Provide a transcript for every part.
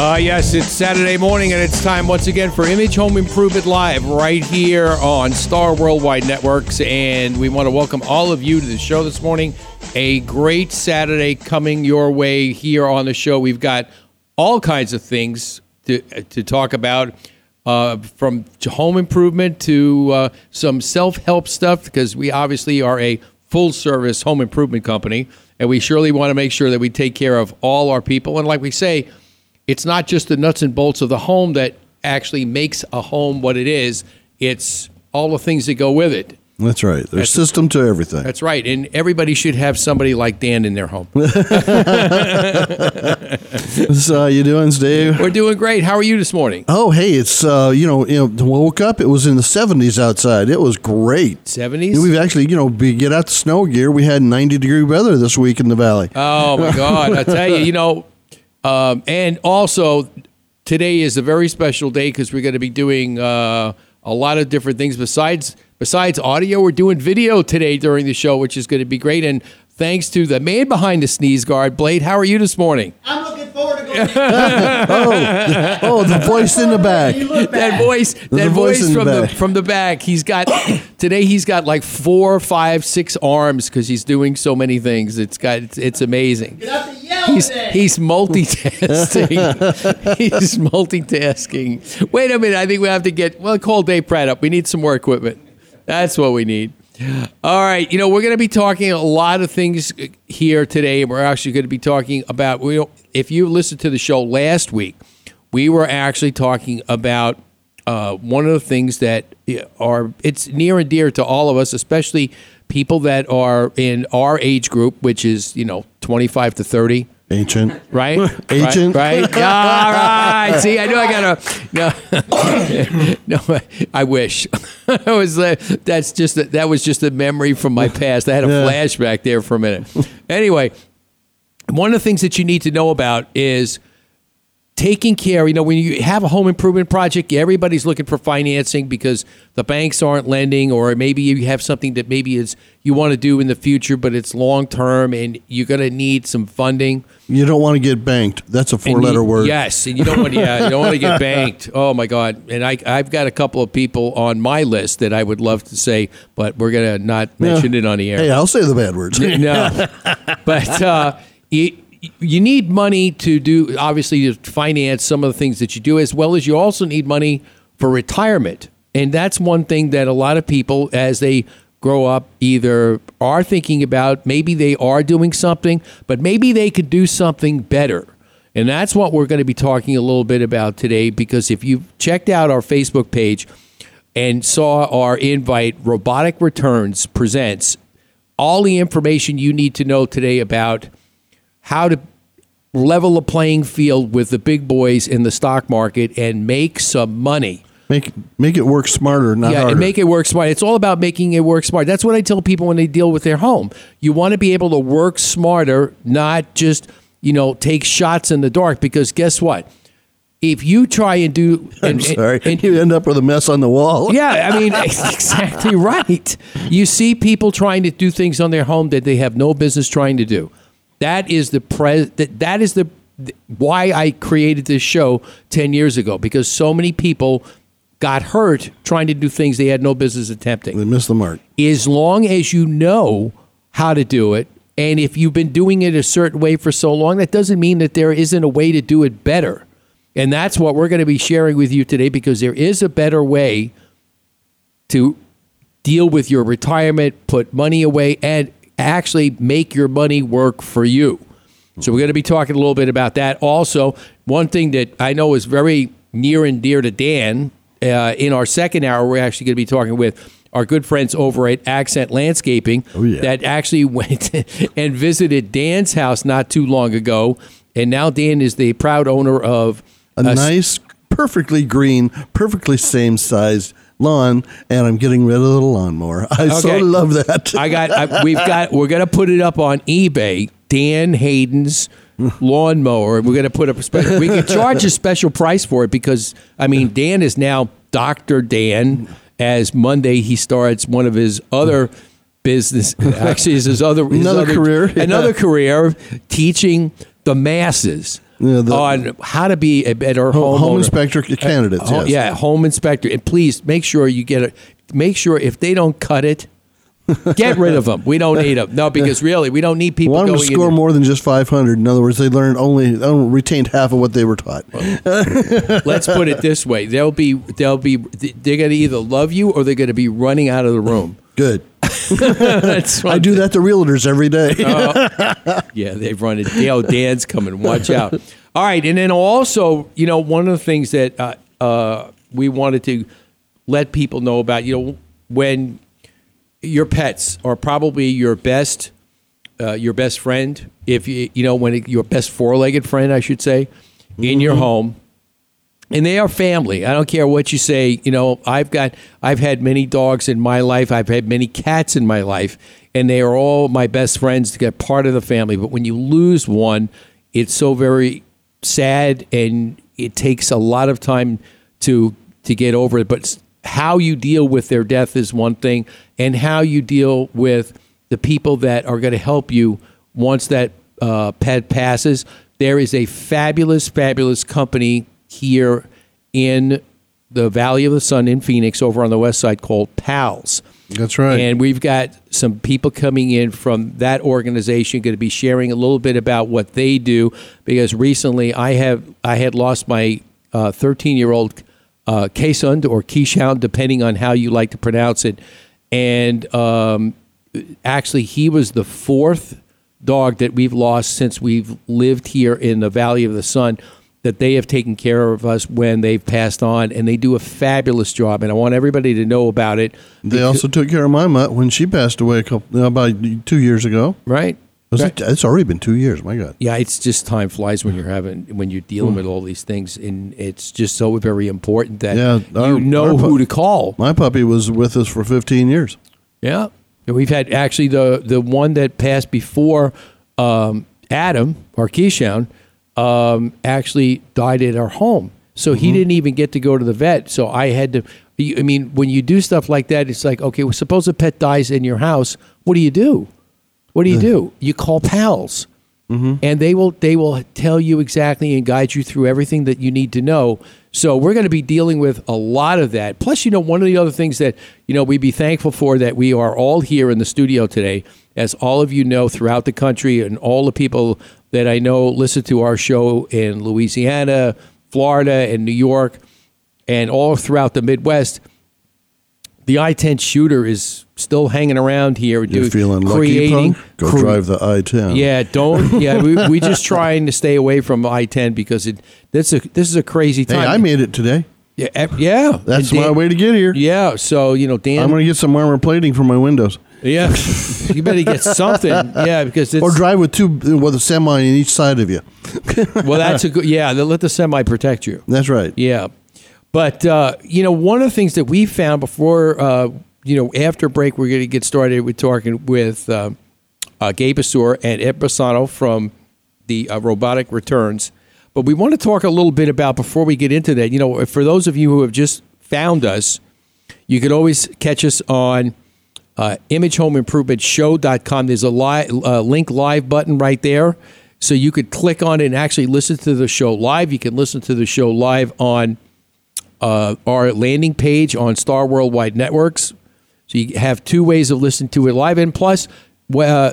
Uh, yes, it's Saturday morning, and it's time once again for Image Home Improvement Live right here on Star Worldwide Networks. And we want to welcome all of you to the show this morning. A great Saturday coming your way here on the show. We've got all kinds of things to, to talk about. Uh, from home improvement to uh, some self help stuff, because we obviously are a full service home improvement company, and we surely want to make sure that we take care of all our people. And like we say, it's not just the nuts and bolts of the home that actually makes a home what it is. It's all the things that go with it. That's right. There's That's- system to everything. That's right. And everybody should have somebody like Dan in their home. So, how you doing, Steve? We're doing great. How are you this morning? Oh, hey, it's uh, you know, you know, woke up. It was in the 70s outside. It was great. 70s? We've actually, you know, we get out the snow gear. We had 90 degree weather this week in the valley. Oh my God! I tell you, you know, um, and also today is a very special day because we're going to be doing uh, a lot of different things besides besides audio. We're doing video today during the show, which is going to be great. And thanks to the man behind the sneeze guard, Blade. How are you this morning? I'm looking forward to going. Oh, oh, the voice in the back. That voice that a voice voice in the from the, back. from the back. He's got today he's got like four five six arms because he's doing so many things. It's got it's, it's amazing. You have to yell he's he's multitasking. He's multitasking. Wait a minute. I think we have to get well call dave pratt up. We need some more equipment. That's what we need. All right, you know we're going to be talking a lot of things uh, here today. We're actually going to be talking about. We, if you listened to the show last week, we were actually talking about uh, one of the things that are it's near and dear to all of us, especially people that are in our age group, which is you know twenty five to thirty. Ancient. Right, Ancient, right? right? All right. See, I knew I gotta. No, no, I wish. I was. Uh, that's just a, that was just a memory from my past. I had a Yeah. flashback there for a minute. Anyway, one of the things that you need to know about is taking care. You know, when you have a home improvement project, everybody's looking for financing because the banks aren't lending, or maybe you have something that maybe is you want to do in the future, but it's long term, and you're going to need some funding. You don't want to get banked. That's a four letter word. Yes, and you don't want to. Yeah, you don't want to get banked. Oh my God! And I, I've got a couple of people on my list that I would love to say, but we're gonna not mention it on the air. Hey, I'll say the bad words. no, but uh, you, you need money to do obviously to finance some of the things that you do, as well as you also need money for retirement, and that's one thing that a lot of people, as they grow up, either are thinking about. Maybe they are doing something, but maybe they could do something better. And that's what we're going to be talking a little bit about today. Because if you've checked out our Facebook page and saw our invite, Robotic Returns presents all the information you need to know today about how to level the playing field with the big boys in the stock market and make some money. Make make it work smarter, not yeah, harder. and make it work smart. It's all about making it work smart. That's what I tell people when they deal with their home. You want to be able to work smarter, not just you know take shots in the dark. Because guess what? If you try and do, I'm and, sorry. and- you end up with a mess on the wall. yeah, I mean, exactly right. You see people trying to do things on their home that they have no business trying to do. That is the pre- that, that is the th- why I created this show 10 years ago because so many people got hurt trying to do things they had no business attempting They missed the mark. as long as you know how to do it and if you've been doing it a certain way for so long that doesn't mean that there isn't a way to do it better and that's what we're going to be sharing with you today because there is a better way to deal with your retirement put money away and actually make your money work for you so we're going to be talking a little bit about that also one thing that i know is very near and dear to dan uh, in our second hour we're actually going to be talking with our good friends over at Accent Landscaping Oh, yeah. that actually went and visited Dan's house not too long ago. And now Dan is the proud owner of A nice, perfectly green, perfectly same sized lawn, and I'm getting rid of the lawnmower. I so love that. I got. I, we've got. We're gonna put it up on eBay. Dan Hayden's lawnmower. We're gonna put up a special. We can charge a special price for it because I mean Dan is now Doctor Dan. As Monday he starts one of his other business. Actually, is his other his Another other- career, yeah. Another career teaching the masses The- on how to be a better home, homeowner. inspector uh, candidates. Oh, yes. yeah, home inspector. And please make sure you get it. Make sure if they don't cut it, get rid of them. We don't need them. No, because really, we don't need people Want them to score in. more than just 500. In other words, they learned only, retained half of what they were taught. Let's put it this way: they'll be, they'll be, they're going to either love you or they're going to be running out of the room. Good. That's I do that to realtors every day. Yeah, they've run it. Yo, Dan's coming. Watch out. All right, and then also, you know, one of the things that uh, uh, we wanted to let people know about, you know, when your pets are probably your best, uh, your best friend. If you, you know, when it, your best four-legged friend, I should say, in your home, and they are family. I don't care what you say. You know, I've got, I've had many dogs in my life. I've had many cats in my life, and they are all my best friends to get part of the family. But when you lose one, it's so very sad, and it takes a lot of time to to get over it. But how you deal with their death is one thing, and how you deal with the people that are going to help you once that uh, pet passes. There is a fabulous, fabulous company here in the Valley of the Sun in Phoenix over on the west side called PALS. That's right. And we've got some people coming in from that organization going to be sharing a little bit about what they do because recently I have I had lost my 13 year old uh, Kaysund or Keyshound, depending on how you like to pronounce it. And um, actually, he was the fourth dog that we've lost since we've lived here in the Valley of the Sun that they have taken care of us when they've passed on, and they do a fabulous job. And I want everybody to know about it. They also took care of my mutt when she passed away a couple about two years ago. right? Was Right. it? It's already been two years. My God. Yeah, it's just time flies when you're having when you're dealing with all these things, and it's just so very important that Yeah, our- you know pu- who to call. My puppy was with us for 15 years. Yeah, and we've had actually the the one that passed before um, Adam or Keyshown um, actually died at our home, so he didn't even get to go to the vet. So I had to. I mean, when you do stuff like that, it's like okay, well, suppose a pet dies in your house. What do you do? What do you do? You call pals, and they will they will tell you exactly and guide you through everything that you need to know. So we're going to be dealing with a lot of that. Plus, you know, one of the other things that you know we'd be thankful for that we are all here in the studio today, as all of you know throughout the country, and all the people that I know listen to our show in Louisiana, Florida, and New York, and all throughout the Midwest the I-10 shooter is still hanging around here. Dude, You're feeling lucky, creating, punk? Go cre- drive the I-10. Yeah, don't. Yeah, we we just trying to stay away from I-10 because it this a this is a crazy time. Hey. I made it today. yeah, eh, yeah. That's And my way to get here. Yeah, so you know, Dan. I'm going to get some armor plating for my windows. Yeah, you better get something. Yeah, because it's Or drive with two with a semi on each side of you. well. That's a good. Yeah, let the semi protect you. That's right. Yeah, but uh, you know, one of the things that we found before, uh, you know, after break, we're going to get started with talking with uh, uh, Gabe Basur and Ed Bassano from the uh, Robotic Returns. But we want to talk a little bit about before we get into that. You know, for those of you who have just found us, you can always catch us on uh, imagehomeimprovement.show.com. There's a li- uh, link live button right there. So you could click on it and actually listen to the show live. You can listen to the show live on uh, our landing page on Star Worldwide Networks. So you have two ways of listening to it live. And plus, uh,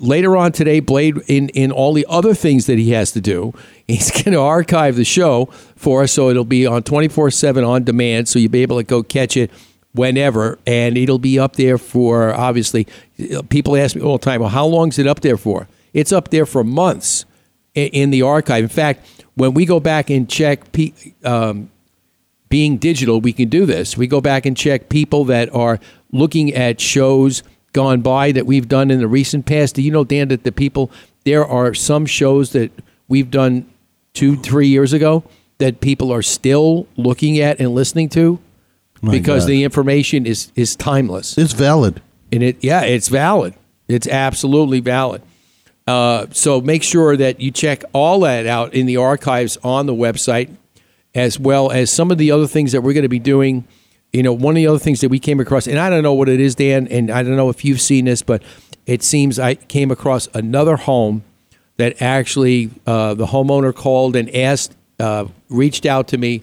later on today, Blade, in, in all the other things that he has to do, he's going to archive the show for us. So it'll be on 24 7 on demand. So you'll be able to go catch it whenever. And it'll be up there for, obviously, people ask me all the time, well, how long is it up there for? It's up there for months i- in the archive. In fact, when we go back and check um, being digital, we can do this. We go back and check people that are looking at shows gone by that we've done in the recent past. Do you know, Dan, that the people there are some shows that we've done two, three years ago that people are still looking at and listening to because God. the information is is timeless It's valid. and it yeah it's valid it's absolutely valid uh, so make sure that you check all that out in the archives on the website as well as some of the other things that we're going to be doing you know one of the other things that we came across and i don't know what it is dan and i don't know if you've seen this but it seems i came across another home that actually uh, the homeowner called and asked uh, reached out to me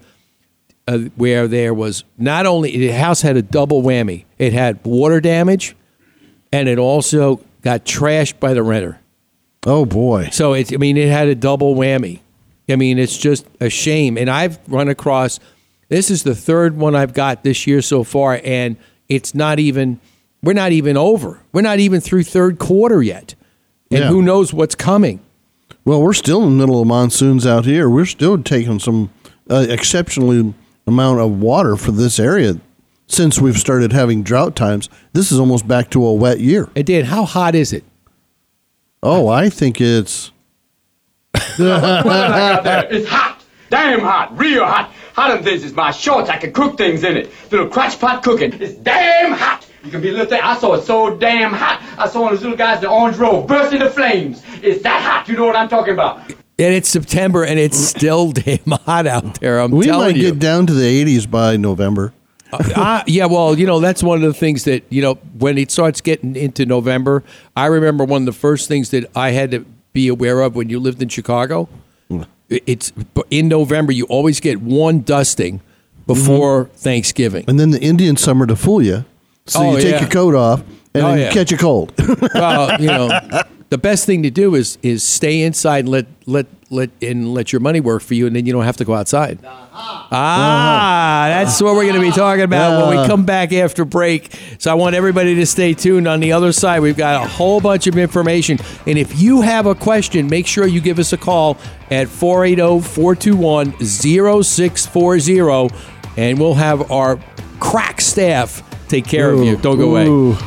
uh, where there was not only the house had a double whammy. It had water damage and it also got trashed by the renter. Oh boy. so it's i mean it had a double whammy. I mean it's just a shame. And i've run across this is the third one i've got this year so far and it's not even we're not even over. We're not even through third quarter yet. And Yeah. who knows what's coming. Well, we're still in the middle of monsoons out here. We're still taking some uh, exceptionally amount of water for this area since we've started having drought times. This is almost back to a wet year. and dan how hot is it Oh, I think it's It's hot. Damn hot. Real hot. Hotter than this is my shorts. I can cook things in it. Little crotch pot cooking. It's damn hot. You can be a little thing. I saw it so damn hot. I saw one of those little guys in the orange robe burst into flames. It's that hot. You know what I'm talking about. And it's september and it's still damn hot out there i'm we telling might you get down to the 80s by November. Uh, uh, yeah, well, you know, that's one of the things that, you know, when it starts getting into November, I remember one of the first things that I had to be aware of when you lived in Chicago. Mm. It's in November, you always get one dusting before mm-hmm. Thanksgiving. And then the Indian summer to fool you. So Oh, you take yeah. your coat off and Oh, yeah. you catch a cold. well, you know, the best thing to do is is stay inside and let let let and let your money work for you, and then you don't have to go outside. Ah, that's what we're going to be talking about when we come back after break. So I want everybody to stay tuned. On the other side, we've got a whole bunch of information, and if you have a question, make sure you give us a call at 480-421-0640, and we'll have our crack staff take care of you. Don't go away.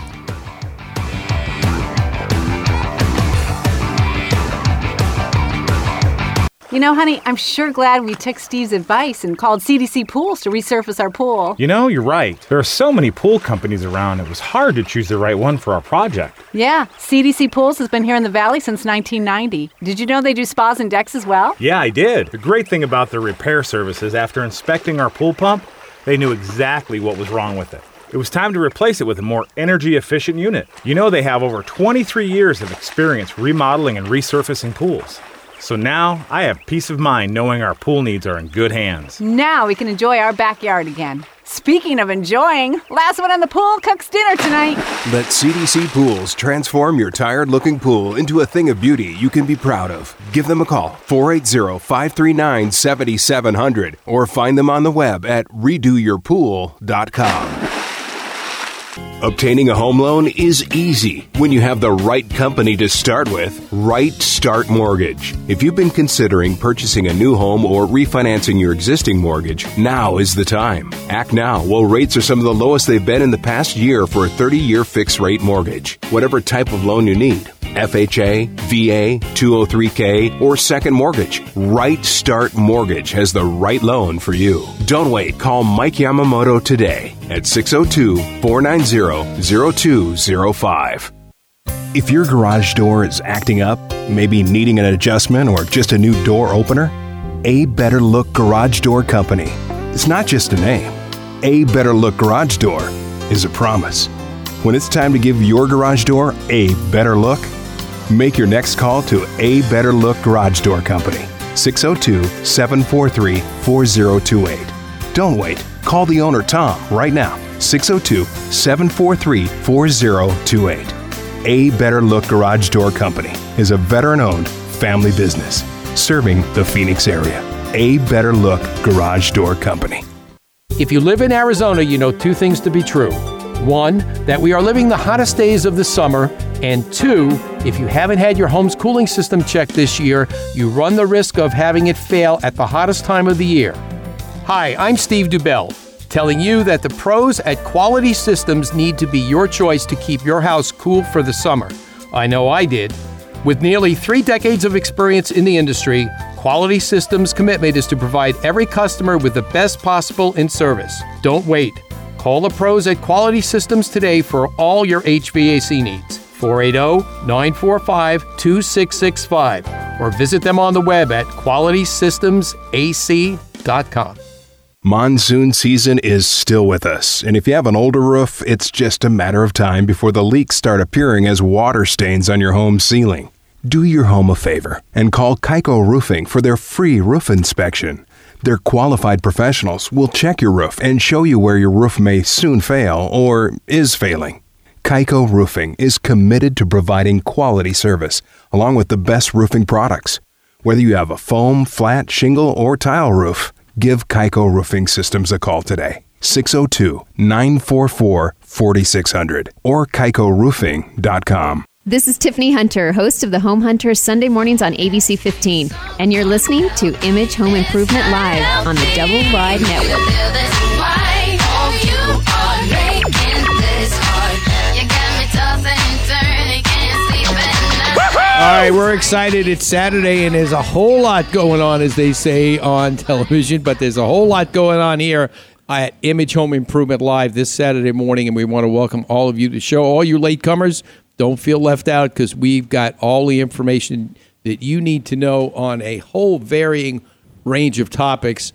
You know, honey, I'm sure glad we took Steve's advice and called CDC Pools to resurface our pool. You know, you're right. There are so many pool companies around, it was hard to choose the right one for our project. Yeah, CDC Pools has been here in the valley since 1990. Did you know they do spas and decks as well? Yeah, I did. The great thing about their repair services, after inspecting our pool pump, they knew exactly what was wrong with it. It was time to replace it with a more energy efficient unit. You know, they have over 23 years of experience remodeling and resurfacing pools. So now I have peace of mind knowing our pool needs are in good hands. Now we can enjoy our backyard again. Speaking of enjoying, last one on the pool cooks dinner tonight. Let CDC Pools transform your tired looking pool into a thing of beauty you can be proud of. Give them a call, 480 539 7700, or find them on the web at redoyourpool.com. Obtaining a home loan is easy when you have the right company to start with Right Start Mortgage. If you've been considering purchasing a new home or refinancing your existing mortgage, now is the time. Act now while rates are some of the lowest they've been in the past year for a 30 year fixed rate mortgage. Whatever type of loan you need FHA, VA, 203K, or second mortgage, Right Start Mortgage has the right loan for you. Don't wait. Call Mike Yamamoto today at 602 490 0205. If your garage door is acting up, maybe needing an adjustment or just a new door opener, A Better Look Garage Door Company. It's not just a name. A Better Look Garage Door is a promise. When it's time to give your garage door a better look, make your next call to A Better Look Garage Door Company, 602 743 4028. Don't wait. Call the owner, Tom, right now, 602 743 4028. A Better Look Garage Door Company is a veteran owned family business serving the Phoenix area. A Better Look Garage Door Company. If you live in Arizona, you know two things to be true. One, that we are living the hottest days of the summer. And two, if you haven't had your home's cooling system checked this year, you run the risk of having it fail at the hottest time of the year. Hi, I'm Steve Dubell. telling you that the pros at Quality Systems need to be your choice to keep your house cool for the summer. I know I did. With nearly three decades of experience in the industry, Quality Systems' commitment is to provide every customer with the best possible in service. Don't wait. Call the pros at Quality Systems today for all your HVAC needs. 480 945 2665 or visit them on the web at qualitysystemsac.com. Monsoon season is still with us, and if you have an older roof, it's just a matter of time before the leaks start appearing as water stains on your home ceiling. Do your home a favor and call Kaiko Roofing for their free roof inspection. Their qualified professionals will check your roof and show you where your roof may soon fail or is failing. Kaiko Roofing is committed to providing quality service along with the best roofing products. Whether you have a foam, flat, shingle, or tile roof, give Kaiko Roofing Systems a call today. 602 944 4600 or kaikoroofing.com. This is Tiffany Hunter, host of the Home Hunter Sunday mornings on ABC 15, and you're listening to Image Home Improvement Live on the Double Wide Network. Right, we're excited. It's Saturday, and there's a whole lot going on, as they say on television, but there's a whole lot going on here at Image Home Improvement Live this Saturday morning, and we want to welcome all of you to the show. All you latecomers, don't feel left out because we've got all the information that you need to know on a whole varying range of topics.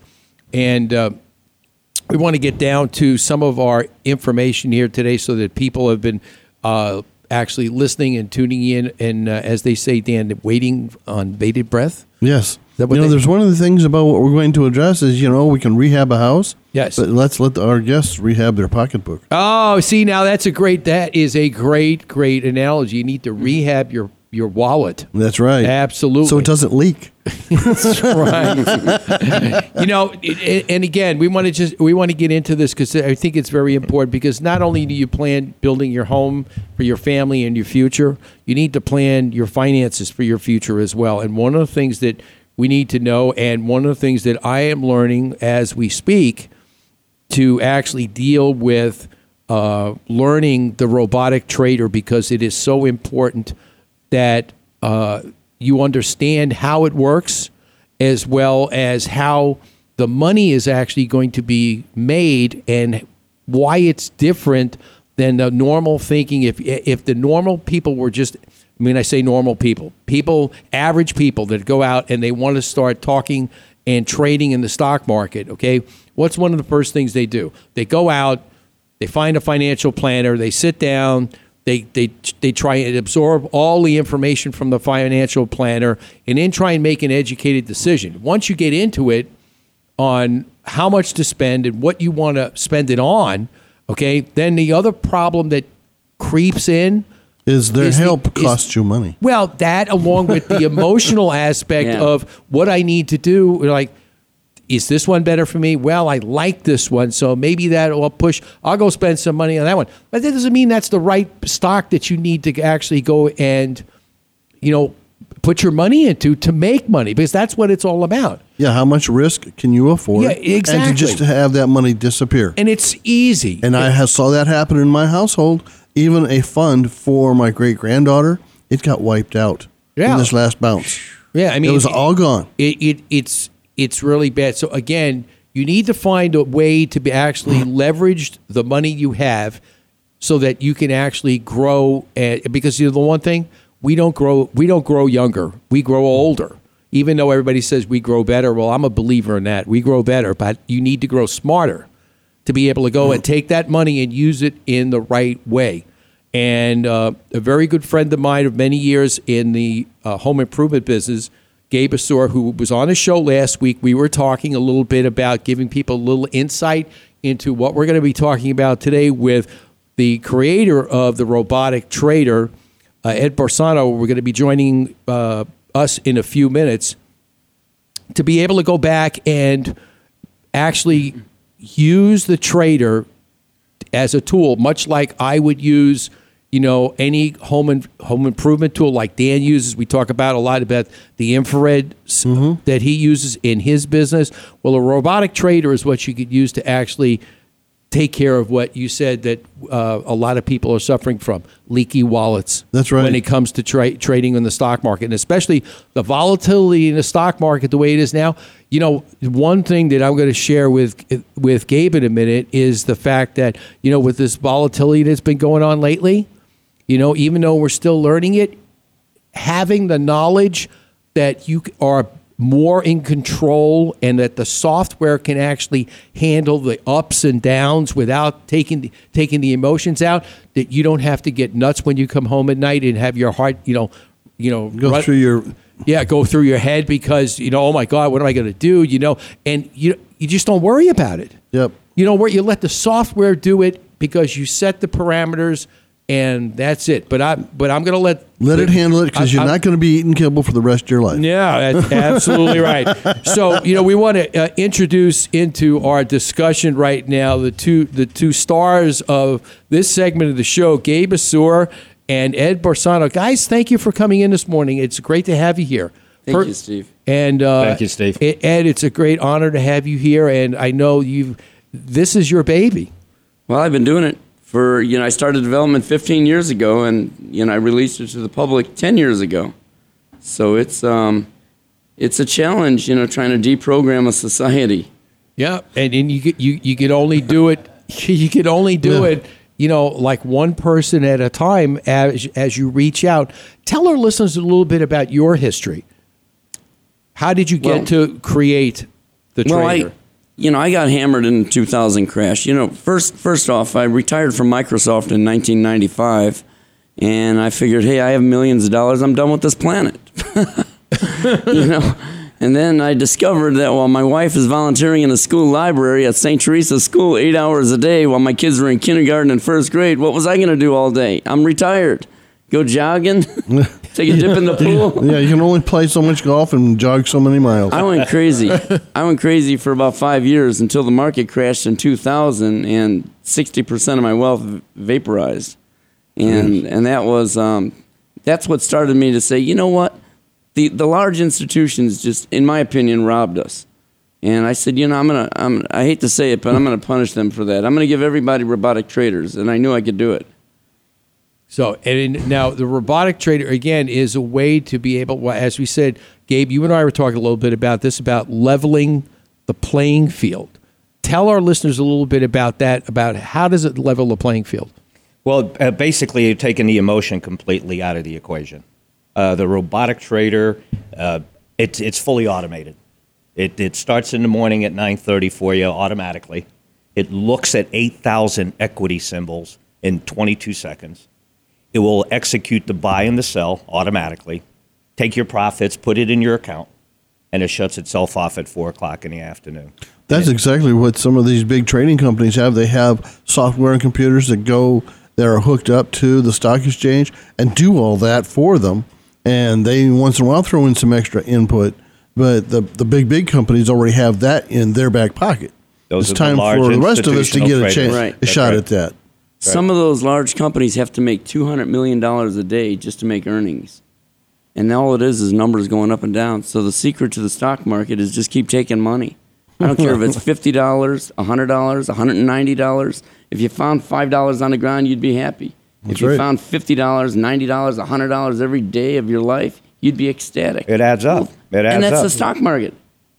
And uh, we want to get down to some of our information here today so that people have been uh, actually listening and tuning in and, uh, as they say, Dan, waiting on bated breath. Yes. that You know, they- there's one of the things about what we're going to address is, you know, we can rehab a house. Yes. But let's let our guests rehab their pocketbook. Oh, see, now that's a great, that is a great, great analogy. You need to rehab your, your wallet. That's right. Absolutely. So it doesn't leak. Right. you know, and again, we want to just we want to get into this because I think it's very important. Because not only do you plan building your home for your family and your future, you need to plan your finances for your future as well. And one of the things that we need to know, and one of the things that I am learning as we speak, to actually deal with uh, learning the robotic trader because it is so important that uh, you understand how it works as well as how the money is actually going to be made and why it's different than the normal thinking. If if the normal people were just I mean I say normal people people average people that go out and they want to start talking and trading in the stock market okay? What's one of the first things they do? They go out they find a financial planner they sit down they, they, they try and absorb all the information from the financial planner and then try and make an educated decision. Once you get into it on how much to spend and what you want to spend it on, okay, then the other problem that creeps in Is their Is the- help is- cost you money? well, that along with the emotional aspect Yeah. of what I need to do, like, is this one better for me? Well, I like this one, so maybe that will push. I'll go spend some money on that one. But that doesn't mean that's the right stock that you need to actually go and, you know, put your money into to make money because that's what it's all about. Yeah, how much risk can you afford? Yeah, exactly. And to just have that money disappear. And it's easy. And I have, saw that happen in my household. Even a fund for my great granddaughter, it got wiped out Yeah. in this last bounce. Yeah, I mean, it was all gone. It, it it's it's really bad. So again, you need to find a way to be actually leverage the money you have, so that you can actually grow. And because you know the one thing we don't grow, we don't grow younger. We grow older. Even though everybody says we grow better, well, I'm a believer in that. We grow better, but you need to grow smarter to be able to go and take that money and use it in the right way. And uh, a very good friend of mine of many years in the uh, home improvement business, Gabe Assor, who was on the show last week, we were talking a little bit about giving people a little insight into what we're going to be talking about today with the creator of the robotic trader, uh, Ed Borsano. We're going to be joining uh, us in a few minutes to be able to go back and actually use the trader as a tool, much like I would use, you know, any home and home improvement tool like Dan uses. We talk about a lot about the infrared s- that he uses in his business. Well, a robotic trader is what you could use to actually take care of what you said that uh, a lot of people are suffering from leaky wallets. That's right. When it comes to tra- trading in the stock market, and especially the volatility in the stock market the way it is now. You know, one thing that I'm going to share with with Gabe in a minute is the fact that you know with this volatility that's been going on lately, you know, even though we're still learning it, having the knowledge that you are more in control and that the software can actually handle the ups and downs without taking the, taking the emotions out that you don't have to get nuts when you come home at night and have your heart you know you know Go run- through your yeah go through your head because you know oh my god what am i going to do you know? And you you just don't worry about it. Yep. you know where you let the software do it because you set the parameters and that's it but i but i'm going to let Let it handle it because you're I'm- not going to be eating kibble for the rest of your life. yeah, that's absolutely right. So you know, we want to uh, introduce into our discussion right now the two the two stars of this segment of the show, Gabe Asur and Ed Borsano. Guys, thank you for coming in this morning. It's great to have you here. Thank Per- you, Steve. And uh, Thank you, Steve. Ed, it's a great honor to have you here, and I know you've. This is your baby. Well, I've been doing it for, you know, I started development 15 years ago and, you know, I released it to the public 10 years ago. So it's, um, it's a challenge, you know, trying to deprogram a society. Yeah, and, and you could- you you could only do it. You could only do Yeah. it. You know, like one person at a time as as you reach out. Tell our listeners a little bit about your history. How did you get Well- to create the well, trader? I, you know, I got hammered in the 2000 crash. You know, first, first off, I retired from Microsoft in 1995, and I figured, hey, I have millions of dollars. I'm done with this planet. you know, and then I discovered that while my wife is volunteering in a school library at St. Teresa's School eight hours a day while my kids were in kindergarten and first grade, what was I going to do all day? I'm retired. Go jogging, take a dip in the pool. Yeah, you can only play so much golf and jog so many miles. I went crazy. I went crazy for about five years until the market crashed in 2000 and 60% of my wealth vaporized. And, and that was, um, that's what started me to say, you know what? The, the large institutions just, in my opinion, robbed us. And I said, you know, I'm gonna, I'm, I hate to say it, but I'm gonna punish them for that. I'm gonna give everybody robotic traders, and I knew I could do it. So, and now the robotic trader again is a way to be able, well, as we said, Gabe, you and I were talking a little bit about this about leveling the playing field. Tell our listeners a little bit about that. About how does it level the playing field? Well, uh, basically, you're taking the emotion completely out of the equation. Uh, the robotic trader, uh, it's it's fully automated. It it starts in the morning at 9:30 for you automatically. It looks at 8,000 equity symbols in 22 seconds. It will execute the buy and the sell automatically. Take your profits, put it in your account, and it shuts itself off at four o'clock in the afternoon. That's exactly what some of these big trading companies have. They have software and computers that go that are hooked up to the stock exchange and do all that for them. And they once in a while throw in some extra input, but the the big big companies already have that in their back pocket. Those it's time for the rest of us to get a, chance, Right. a shot right. at that. Some of those large companies have to make $200 million a day just to make earnings. And all it is is numbers going up and down. So the secret to the stock market is just keep taking money. I don't care if it's $50, $100, $190. If you found $5 on the ground, you'd be happy. That's if you right. found $50, $90, $100 every day of your life, you'd be ecstatic. It adds up. It adds and that's up. the stock market.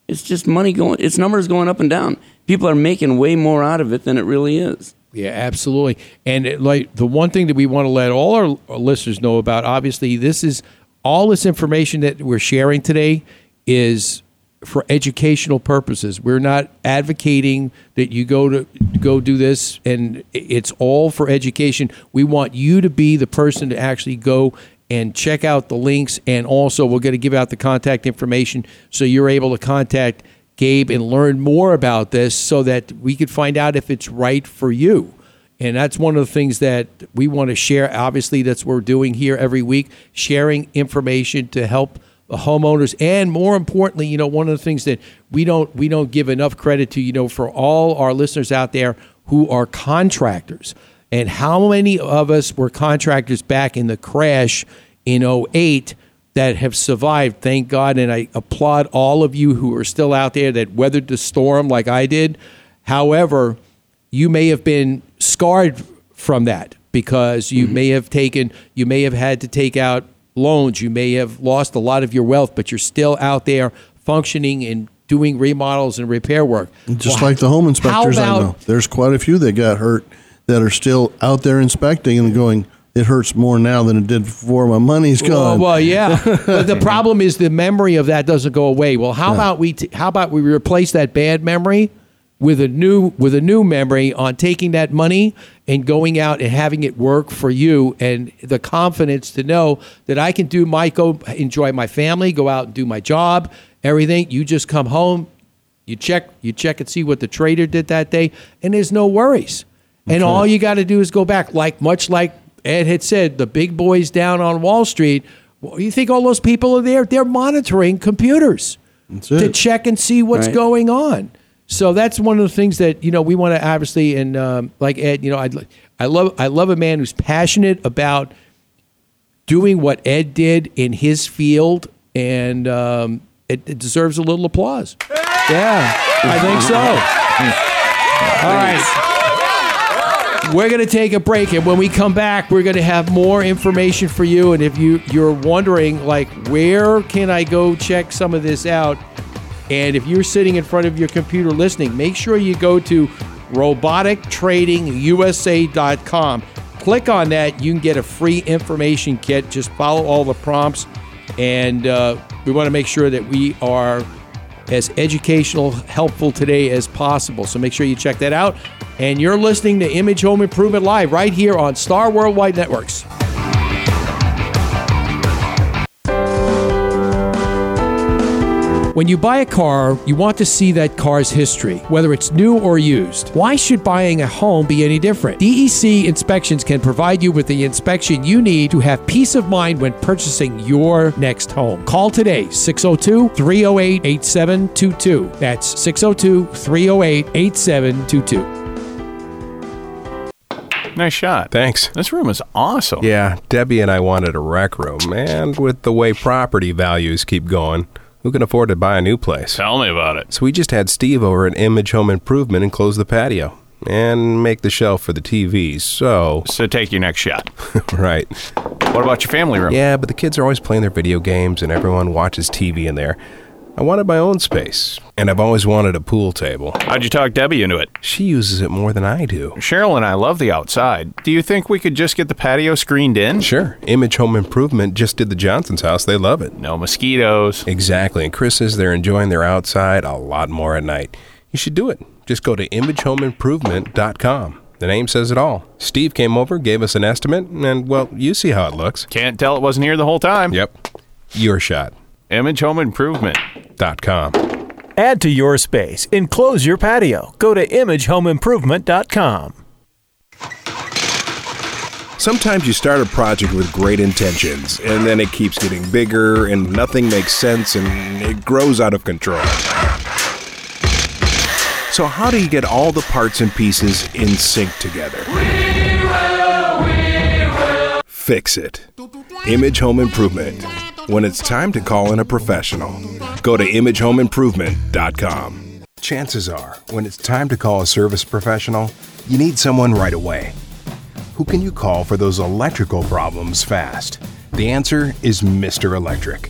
It's just money going, it's numbers going up and down. People are making way more out of it than it really is. Yeah, absolutely. And it, like the one thing that we want to let all our, our listeners know about, obviously, this is all this information that we're sharing today is for educational purposes. We're not advocating that you go to go do this, and it's all for education. We want you to be the person to actually go and check out the links, and also we're going to give out the contact information so you're able to contact Gabe and learn more about this so that we could find out if it's right for you. And that's one of the things that we want to share. Obviously, that's what we're doing here every week, sharing information to help the homeowners. And more importantly, you know, one of the things that we don't we don't give enough credit to, you know, for all our listeners out there who are contractors. And how many of us were contractors back in the crash in 08 that have survived, thank God. And I applaud all of you who are still out there that weathered the storm like I did. However, you may have been scarred from that because you mm-hmm. may have taken, you may have had to take out loans, you may have lost a lot of your wealth, but you're still out there functioning and doing remodels and repair work. Just like the home inspectors how I know. There's quite a few that got hurt that are still out there inspecting and going, it hurts more now than it did before. My money's gone. well, yeah, but the problem is the memory of that doesn't go away. Well, how about we t- how about we replace that bad memory with a new with a new memory on taking that money and going out and having it work for you and the confidence to know that I can do my go enjoy my family, go out and do my job, everything. You just come home, you check you check and see what the trader did that day, and there's no worries. And all you got to do is go back, like much like Ed had said, the big boys down on Wall Street. Well, you think all those people are there? They're monitoring computers to check and see what's Right. going on. So that's one of the things that you know we want to obviously and um, like Ed, you know, I I love I love a man who's passionate about doing what Ed did in his field, and um, it, it deserves a little applause. Yeah, I think so. All right. We're going to take a break, and when we come back, we're going to have more information for you. And if you you're wondering, like, where can I go check some of this out? And if you're sitting in front of your computer listening, make sure you go to robotictradingusa.com. Click on that. You can get a free information kit. Just follow all the prompts. And uh, we want to make sure that we are as educational, helpful today as possible. So make sure you check that out. And you're listening to Image Home Improvement Live right here on Star Worldwide Networks. When you buy a car, you want to see that car's history, whether it's new or used. Why should buying a home be any different? DEC Inspections can provide you with the inspection you need to have peace of mind when purchasing your next home. Call today 602 308 8722. That's 602 308 8722. Nice shot. Thanks. This room is awesome. Yeah, Debbie and I wanted a rec room, and with the way property values keep going, who can afford to buy a new place? Tell me about it. So we just had Steve over at Image Home Improvement and close the patio and make the shelf for the TV. So, So take your next shot. right. What about your family room? Yeah, but the kids are always playing their video games and everyone watches TV in there. I wanted my own space, and I've always wanted a pool table. How'd you talk Debbie into it? She uses it more than I do. Cheryl and I love the outside. Do you think we could just get the patio screened in? Sure. Image Home Improvement just did the Johnson's house. They love it. No mosquitoes. Exactly. And Chris says they're enjoying their outside a lot more at night. You should do it. Just go to imagehomeimprovement.com. The name says it all. Steve came over, gave us an estimate, and well, you see how it looks. Can't tell it wasn't here the whole time. Yep. Your shot. Image Home Improvement. Dot com. Add to your space. Enclose your patio. Go to imagehomeimprovement.com. Sometimes you start a project with great intentions, and then it keeps getting bigger, and nothing makes sense, and it grows out of control. So, how do you get all the parts and pieces in sync together? Fix it. Image Home Improvement. When it's time to call in a professional, go to imagehomeimprovement.com. Chances are, when it's time to call a service professional, you need someone right away. Who can you call for those electrical problems fast? The answer is Mr. Electric,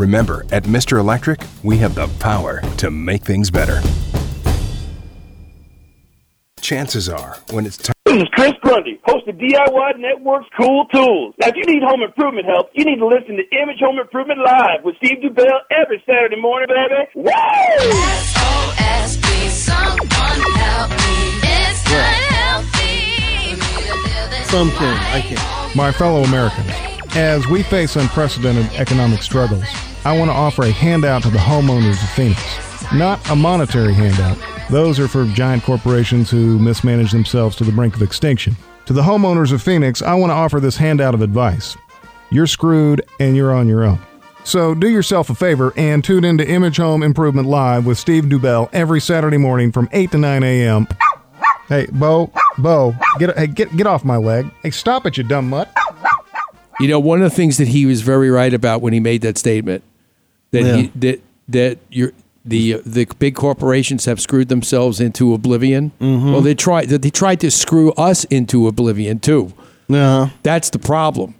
Remember, at Mr. Electric, we have the power to make things better. Chances are, when it's time. This is Chris Grundy, host of DIY Network's Cool Tools. Now, if you need home improvement help, you need to listen to Image Home Improvement Live with Steve Dubell every Saturday morning, baby. Woo! SOS, please someone help me. It's not healthy. Something I can't. My fellow Americans, as we face unprecedented economic struggles, I want to offer a handout to the homeowners of Phoenix. Not a monetary handout. Those are for giant corporations who mismanage themselves to the brink of extinction. To the homeowners of Phoenix, I want to offer this handout of advice. You're screwed and you're on your own. So do yourself a favor and tune into Image Home Improvement Live with Steve Dubell every Saturday morning from 8 to 9 a.m. Hey, Bo, Bo, get hey, get get off my leg. Hey, stop it, you dumb mutt. You know, one of the things that he was very right about when he made that statement that Yeah. he, that that you're, the the big corporations have screwed themselves into oblivion. Mhm. Well, they tried they tried to screw us into oblivion too. Yeah, that's the problem.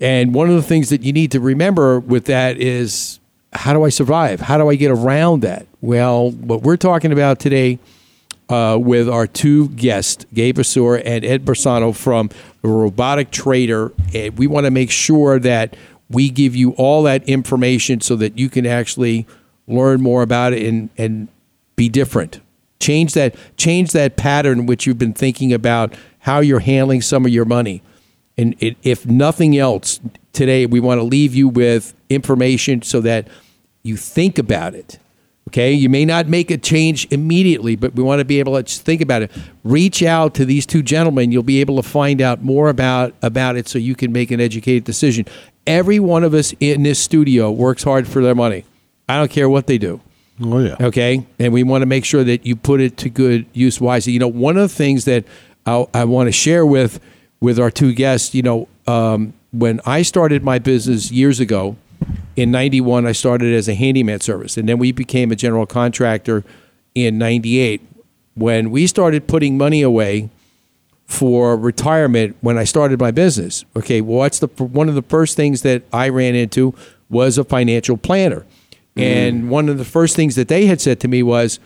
And one of the things that you need to remember with that is how do I survive? How do I get around that? Well, what we're talking about today uh, with our two guests, Gabe Basur and Ed Barsano from Robotic Trader, and we want to make sure that we give you all that information so that you can actually learn more about it and, and be different. Change that change that pattern which you've been thinking about how you're handling some of your money. And it, if nothing else, today we want to leave you with information so that you think about it. Okay, you may not make a change immediately, but we want to be able to think about it. Reach out to these two gentlemen; you'll be able to find out more about about it, so you can make an educated decision. Every one of us in this studio works hard for their money. I don't care what they do. Oh yeah. Okay, and we want to make sure that you put it to good use wisely. You know, one of the things that I, I want to share with with our two guests, you know, um, when I started my business years ago, in '91, I started as a handyman service, and then we became a general contractor in '98. When we started putting money away for retirement when I started my business. Okay, well, what's the one of the first things that I ran into was a financial planner, mm. and one of the first things that they had said to me was,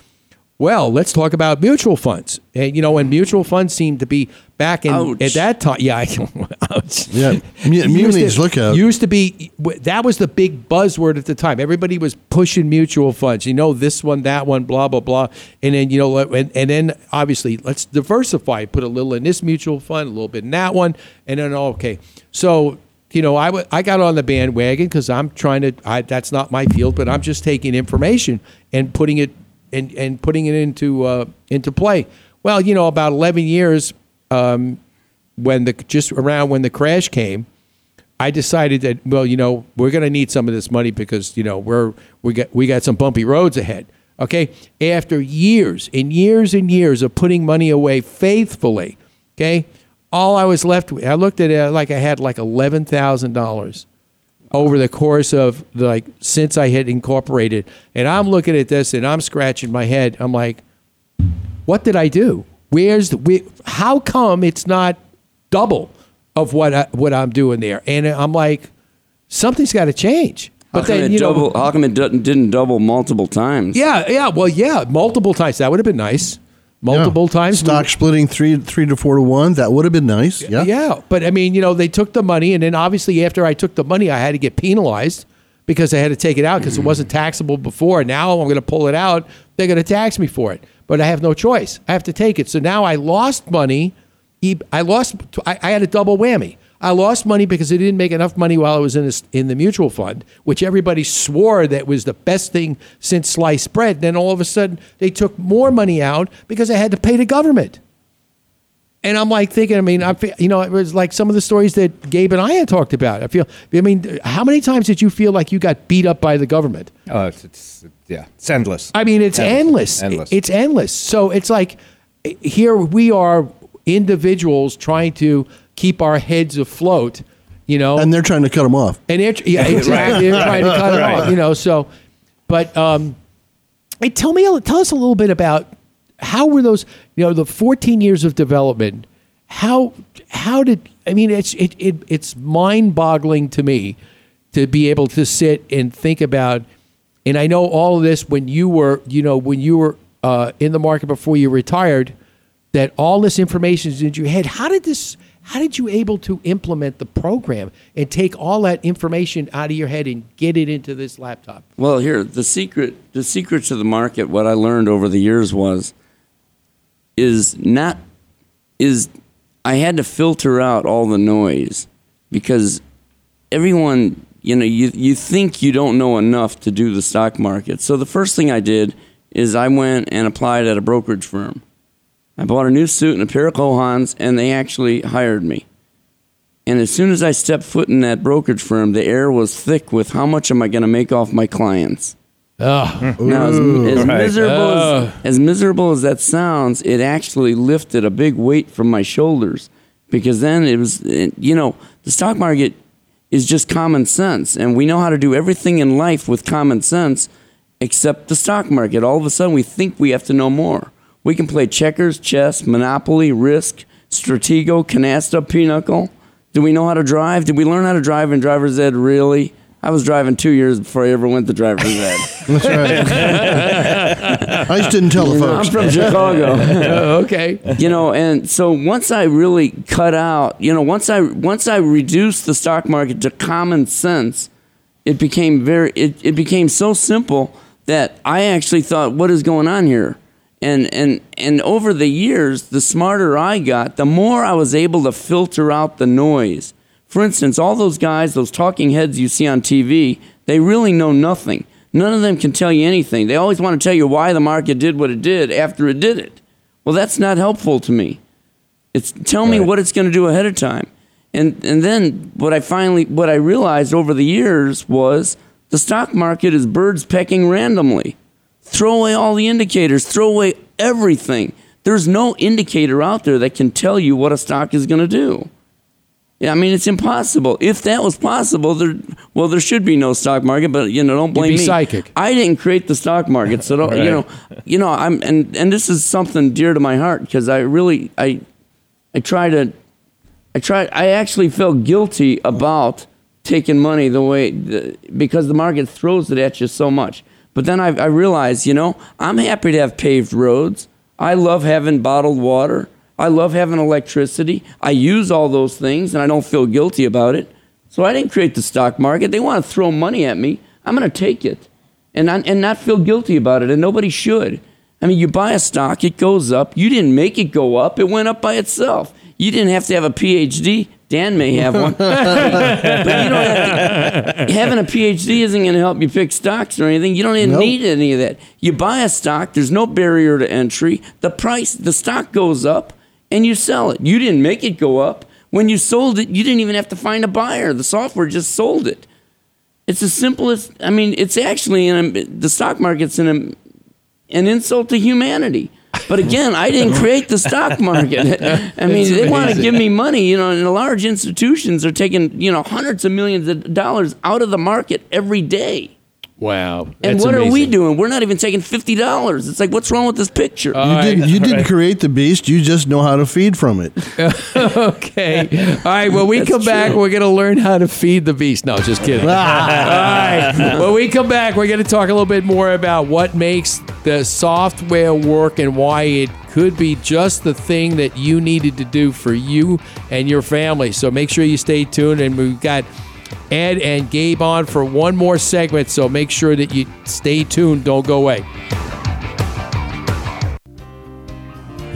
"Well, let's talk about mutual funds." And you know, and mutual funds seemed to be back in at that time. Yeah, I, ouch. Yeah, mu- Used munis look out. Used to be that was the big buzzword at the time. Everybody was pushing mutual funds. You know, this one, that one, blah blah blah. And then you know, and, and then obviously let's diversify. Put a little in this mutual fund, a little bit in that one, and then okay. So you know, I I got on the bandwagon because I'm trying to. I, that's not my field, but I'm just taking information and putting it and and putting it into uh, into play. Well, you know, about 11 years um, when the just around when the crash came, I decided that well, you know, we're going to need some of this money because you know we're we got we got some bumpy roads ahead. Okay, after years and years and years of putting money away faithfully, okay, all I was left with, I looked at it like I had like eleven thousand dollars over the course of like since I had incorporated, and I'm looking at this and I'm scratching my head. I'm like, what did I do? Where's the? Where, how come it's not double of what I, what I'm doing there? And I'm like, something's got to change. How But come, then it you know, how come it didn't double multiple times? yeah, yeah, well, yeah, multiple times. That would have been nice. Multiple times. Stock splitting three three to four to one. That would have been nice. Yeah. Yeah, but I mean, you know, they took the money, and then obviously after I took the money, I had to get penalized because I had to take it out because it wasn't taxable before. Now I'm going to pull it out; they're going to tax me for it, but I have no choice. I have to take it. So now I lost money. I lost. I, I had a double whammy. I lost money because I didn't make enough money while I was in this, in the mutual fund, which everybody swore that was the best thing since sliced bread. Then all of a sudden, they took more money out because I had to pay the government. And I'm like thinking, I mean, I feel, you know, it was like some of the stories that Gabe and I had talked about. I feel, I mean, how many times did you feel like you got beat up by the government? Oh, it's, it's yeah, it's endless. I mean, it's endless. Endless. It's endless. So it's like eh, here we are, individuals trying to keep our heads afloat. You know, And they're trying to cut them off. and they're, yeah, exactly. They're trying to cut it Right. off. You know, so, but um, hey, tell me, tell us a little bit about how were those, you know, the 14 years of development. How how did I mean? It's it, it it's mind boggling to me to be able to sit and think about. And I know all of this when you were, you know, when you were uh, in the market before you retired. That all this information is in your head. How did this? How did you able to implement the program and take all that information out of your head and get it into this laptop? Well, here the secret the secret to the market. What I learned over the years was is not is I had to filter out all the noise because everyone you know you you think you don't know enough to do the stock market. So the first thing I did is I went and applied at a brokerage firm. I bought a new suit and a pair of Cole Haans, and they actually hired me. And as soon as I stepped foot in that brokerage firm, the air was thick with how much am I going to make off my clients. Oh, Now, as, as Right. miserable Oh. as, as miserable as that sounds, it actually lifted a big weight from my shoulders because then it was, you know, the stock market is just common sense, and we know how to do everything in life with common sense, except the stock market. All of a sudden, we think we have to know more. We can play checkers, chess, Monopoly, Risk, Stratego, Canasta, Pinochle. Do we know how to drive? Did we learn how to drive in driver's ed? Really? I was driving two years before I ever went to driver's ed. That's right. I just didn't tell the folks. I'm from Chicago. Oh, okay. You know, and so once I really cut out, you know, once I once I reduced the stock market to common sense, it became very it, it became so simple that I actually thought, what is going on here? And and and over the years, the smarter I got, the more I was able to filter out the noise. For instance, all those guys, those talking heads you see on TV, they really know nothing. None of them can tell you anything. They always want to tell you why the market did what it did after it did it. Well, that's not helpful to me. It's tell me what it's going to do ahead of time. And and then what I finally what I realized over the years was the stock market is birds pecking randomly. Throw away all the indicators, throw away everything. There's no indicator out there that can tell you what a stock is going to do. Yeah, I mean it's impossible. If that was possible, there well there should be no stock market. But you know, don't blame be me. psychic. I didn't create the stock market, so don't, you know, you know. I'm and and this is something dear to my heart because I really I I try to I try I actually felt guilty about taking money the way the, because the market throws it at you so much. But then I, I realized, you know, I'm happy to have paved roads. I love having bottled water. I love having electricity. I use all those things and I don't feel guilty about it. So I didn't create the stock market. They want to throw money at me. I'm going to take it and, I, and not feel guilty about it. And nobody should. I mean, you buy a stock, it goes up. You didn't make it go up, it went up by itself. You didn't have to have a PhD. Dan may have one. but you don't have to, having a PhD isn't going to help you pick stocks or anything. You don't even Nope. need any of that. You buy a stock, there's no barrier to entry. The price, the stock goes up and you sell it. You didn't make it go up. When you sold it, you didn't even have to find a buyer. The software just sold it. It's as simple as, I mean, it's actually, an, the stock market's an, an insult to humanity. But again, I didn't create the stock market. I mean, they want to give me money, you know, and the large institutions are taking, you know, hundreds of millions of dollars out of the market every day. Wow. And That's what are we doing? We're not even taking fifty dollars. It's like, what's wrong with this picture? You didn't. You didn't create the beast. You just know how to feed from it. okay. All right. When we That's come back, we're going to learn how to feed the beast. No, just kidding. All right. When we come back, we're going to talk a little bit more about what makes the software work and why it could be just the thing that you needed to do for you and your family. So make sure you stay tuned. And we've got Ed and Gabe on for one more segment. So make sure that you stay tuned. Don't go away.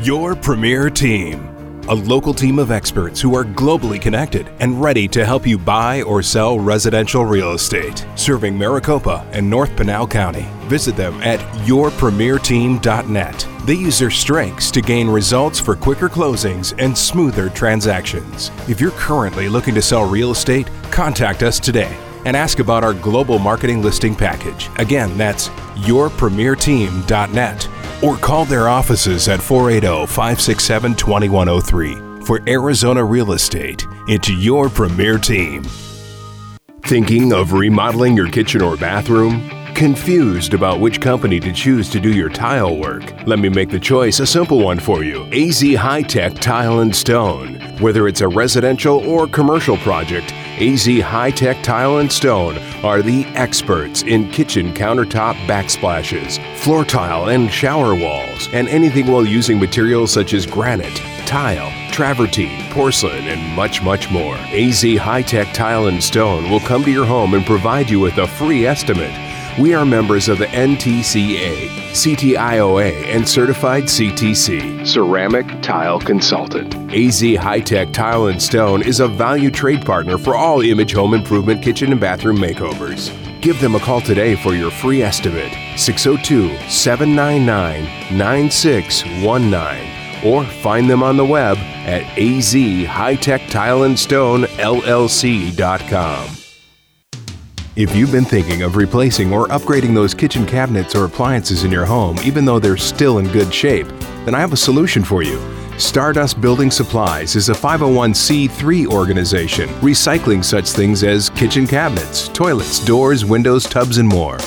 Your premier team. A local team of experts who are globally connected and ready to help you buy or sell residential real estate, serving Maricopa and North Pinal County. Visit them at yourpremierteam.net. They use their strengths to gain results for quicker closings and smoother transactions. If you're currently looking to sell real estate, contact us today and ask about our global marketing listing package. Again, that's yourpremierteam.net or call their offices at 480 567 2103 for Arizona Real Estate. It's your premier team. Thinking of remodeling your kitchen or bathroom? Confused about which company to choose to do your tile work? Let me make the choice a simple one for you AZ High Tech Tile and Stone. Whether it's a residential or commercial project, AZ High Tech Tile and Stone are the experts in kitchen countertop backsplashes, floor tile and shower walls, and anything while using materials such as granite, tile, travertine, porcelain, and much, much more. AZ High Tech Tile and Stone will come to your home and provide you with a free estimate. We are members of the NTCA, CTIOA, and certified CTC. Ceramic Tile Consultant. AZ High Tech Tile and Stone is a value trade partner for all image home improvement kitchen and bathroom makeovers. Give them a call today for your free estimate 602 799 9619 or find them on the web at azhightechtileandstonellc.com. If you've been thinking of replacing or upgrading those kitchen cabinets or appliances in your home, even though they're still in good shape, then I have a solution for you. Stardust Building Supplies is a 501c3 organization recycling such things as kitchen cabinets, toilets, doors, windows, tubs, and more.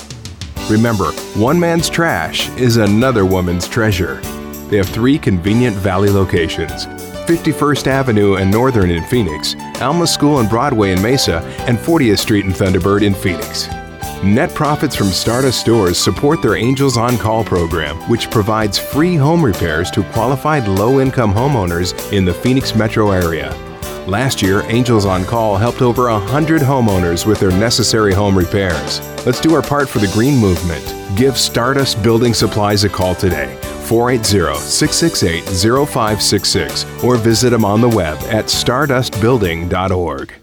Remember, one man's trash is another woman's treasure. They have three convenient valley locations 51st Avenue and Northern in Phoenix, Alma School and Broadway in Mesa, and 40th Street and Thunderbird in Phoenix. Net profits from Stardust stores support their Angels on Call program, which provides free home repairs to qualified low income homeowners in the Phoenix metro area. Last year, Angels on Call helped over 100 homeowners with their necessary home repairs. Let's do our part for the green movement. Give Stardust Building Supplies a call today. 480 668 0566 or visit them on the web at stardustbuilding.org.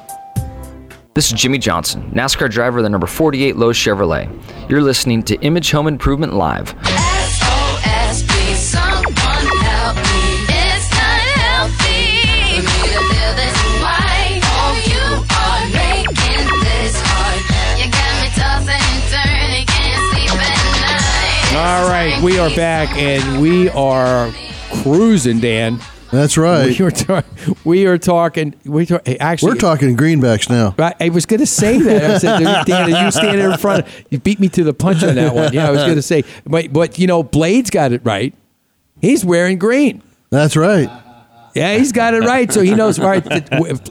This is Jimmie Johnson, NASCAR driver of the number 48 Lowe's Chevrolet. You're listening to Image Home Improvement Live. SOS, please someone help me. It's not healthy for me to live this way. You are making this hard. You got me tossing and turning, can't sleep at night. All right, we are back and we are cruising, Dan. That's right. We are, ta- we are talking. We talk, hey, actually, We're talking greenbacks now. I, I was going to say that. I said, Dan, you standing in front? You beat me to the punch on that one. Yeah, I was going to say, but, but you know, Blade's got it right. He's wearing green. That's right. Yeah, he's got it right. So he knows. All right,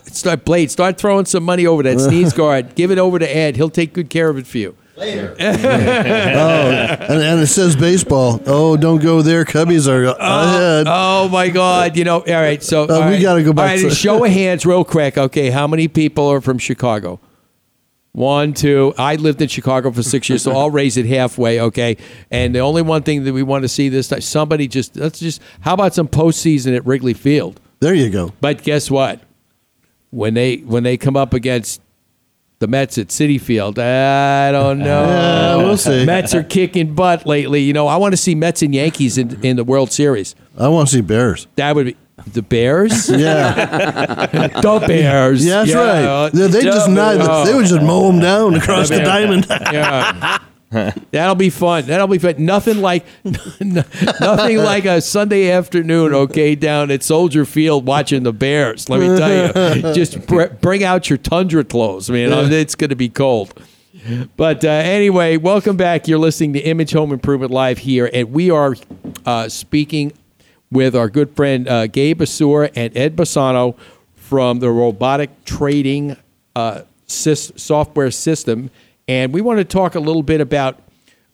start Blade. Start throwing some money over that sneeze guard. Give it over to Ed. He'll take good care of it for you. oh, and, and it says baseball. Oh, don't go there. Cubbies are ahead. Oh my God! You know, all right. So Uh, all we right. gotta go back All right, to- show of hands, real quick. Okay, how many people are from Chicago? One, two. I lived in Chicago for six years, so I'll raise it halfway. Okay, and the only one thing that we want to see this time, somebody just let's just. How about some postseason at Wrigley Field? There you go. But guess what? When they when they come up against the Mets at Citi Field, I don't know. Yeah, we'll see. Mets are kicking butt lately. You know, I want to see Mets and Yankees in, in the World Series. I want to see Bears. That would be the Bears. Yeah. the Bears. Yeah, that's Yeah, right. They, they just not, they would just mow them down across the Bears. diamond. Yeah. That'll be fun. That'll be fun. Nothing like nothing like a Sunday afternoon, okay, down at Soldier Field watching the Bears. Let me tell you, just br- bring out your tundra clothes, I mean, It's going to be cold. But uh, anyway, welcome back. You're listening to Image Home Improvement Live here, and we are uh, speaking with our good friend uh, Gabe Asur and Ed Barsano from the Robotic Trading uh, Software System. And we want to talk a little bit about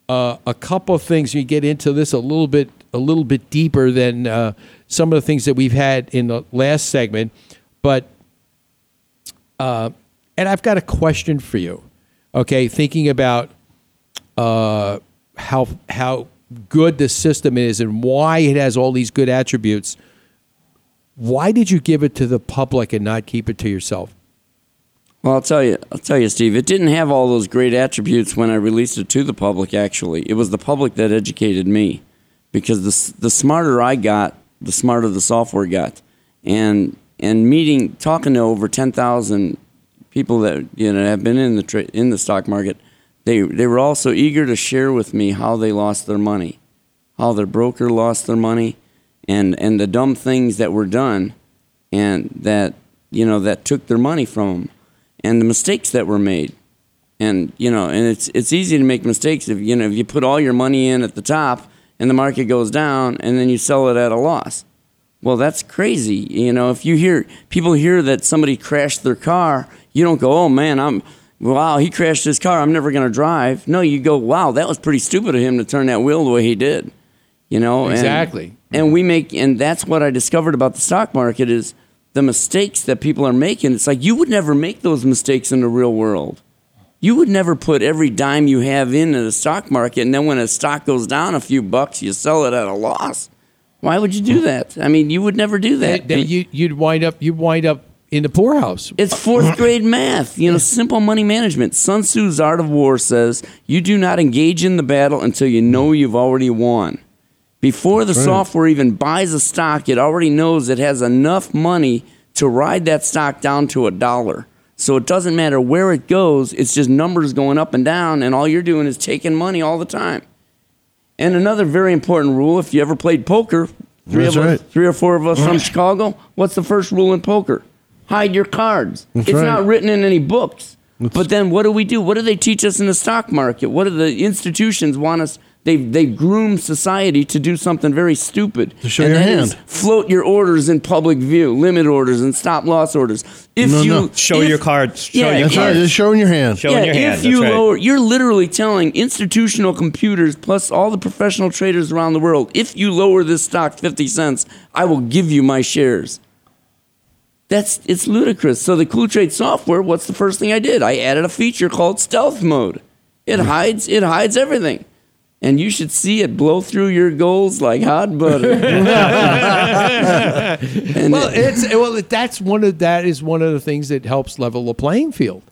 uh, a couple of things. We get into this a little bit, a little bit deeper than uh, some of the things that we've had in the last segment. But uh, and I've got a question for you. Okay, thinking about uh, how how good the system is and why it has all these good attributes. Why did you give it to the public and not keep it to yourself? Well, I'll tell you, I'll tell you, Steve. It didn't have all those great attributes when I released it to the public. Actually, it was the public that educated me, because the the smarter I got, the smarter the software got, and and meeting, talking to over ten thousand people that you know have been in the tra- in the stock market, they they were also eager to share with me how they lost their money, how their broker lost their money, and and the dumb things that were done, and that you know that took their money from them and the mistakes that were made. And you know, and it's it's easy to make mistakes if you know if you put all your money in at the top and the market goes down and then you sell it at a loss. Well, that's crazy. You know, if you hear people hear that somebody crashed their car, you don't go, "Oh man, I'm wow, he crashed his car. I'm never going to drive." No, you go, "Wow, that was pretty stupid of him to turn that wheel the way he did." You know, and- Exactly. and we make and that's what I discovered about the stock market is the mistakes that people are making. It's like you would never make those mistakes in the real world. You would never put every dime you have into the stock market, and then when a stock goes down a few bucks, you sell it at a loss. Why would you do that? I mean, you would never do that. You, you'd wind up You'd wind up in the poorhouse. It's fourth grade math, you know, simple money management. Sun Tzu's Art of War says you do not engage in the battle until you know you've already won. Before the right. software even buys a stock, it already knows it has enough money to ride that stock down to a dollar. So it doesn't matter where it goes, it's just numbers going up and down, and all you're doing is taking money all the time. And another very important rule if you ever played poker, three, That's of us, right. three or four of us from Chicago, what's the first rule in poker? Hide your cards. That's it's right. not written in any books. but then what do we do? What do they teach us in the stock market? What do the institutions want us? They they groom society to do something very stupid. To show and your hand. float your orders in public view, limit orders and stop loss orders. If No, you no. Show if- your cards. Show Yeah, your That's right. Just showing your hand. Showing your hand. If you That's right. lower, you're literally telling institutional computers plus all the professional traders around the world, if you lower this stock 50 cents, I will give you my shares. That's it's ludicrous. So the Cool Trade software, what's the first thing I did? I added a feature called stealth mode. It mm-hmm. hides it hides everything. And you should see it blow through your goals like hot butter. And well, it- it's well that's one of that is one of the things that helps level the playing field.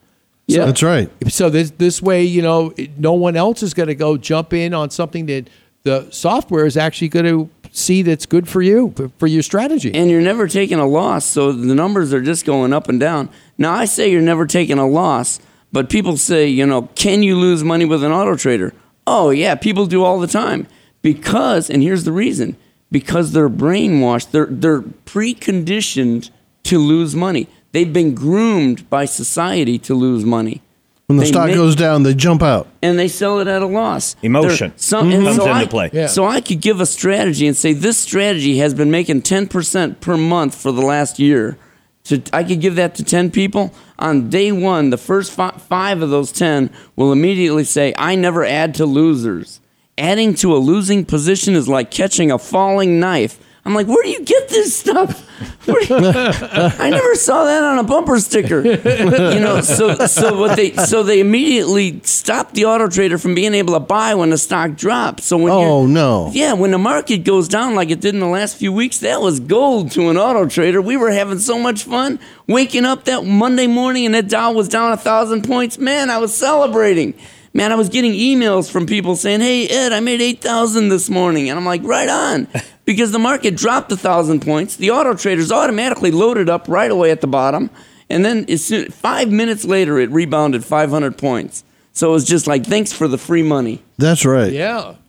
Yeah. That's right. So this this way, you know, no one else is going to go jump in on something that the software is actually going to see that's good for you for, for your strategy. and you're never taking a loss, so the numbers are just going up and down. Now I say you're never taking a loss, but people say, you know, can you lose money with an auto trader? Oh yeah, people do all the time because, and here's the reason: because they're brainwashed, they're they're preconditioned to lose money. They've been groomed by society to lose money. When the They stock make- goes down, they jump out. and they sell it at a loss. Emotion There- some- and comes so into I, play. Yeah. So I could give a strategy and say this strategy has been making 10% per month for the last year. So I could give that to 10 people. On day one, the first fi- five of those 10 will immediately say, I never add to losers. Adding to a losing position is like catching a falling knife. I'm like, where do you get this stuff? You- I never saw that on a bumper sticker. you know, so so what they so they immediately stopped the auto trader from being able to buy when the stock drops. So when Oh, no. yeah, when the market goes down like it did in the last few weeks, that was gold to an auto trader. We were having so much fun waking up that Monday morning and that Dow was down a thousand points. Man, I was celebrating. Man, I was getting emails from people saying, "Hey Ed, I made eight thousand this morning," and I'm like, "Right on," because the market dropped a thousand points. The auto traders automatically loaded up right away at the bottom, and then as soon, five minutes later, it rebounded 500 points. So it was just like, "Thanks for the free money." That's right.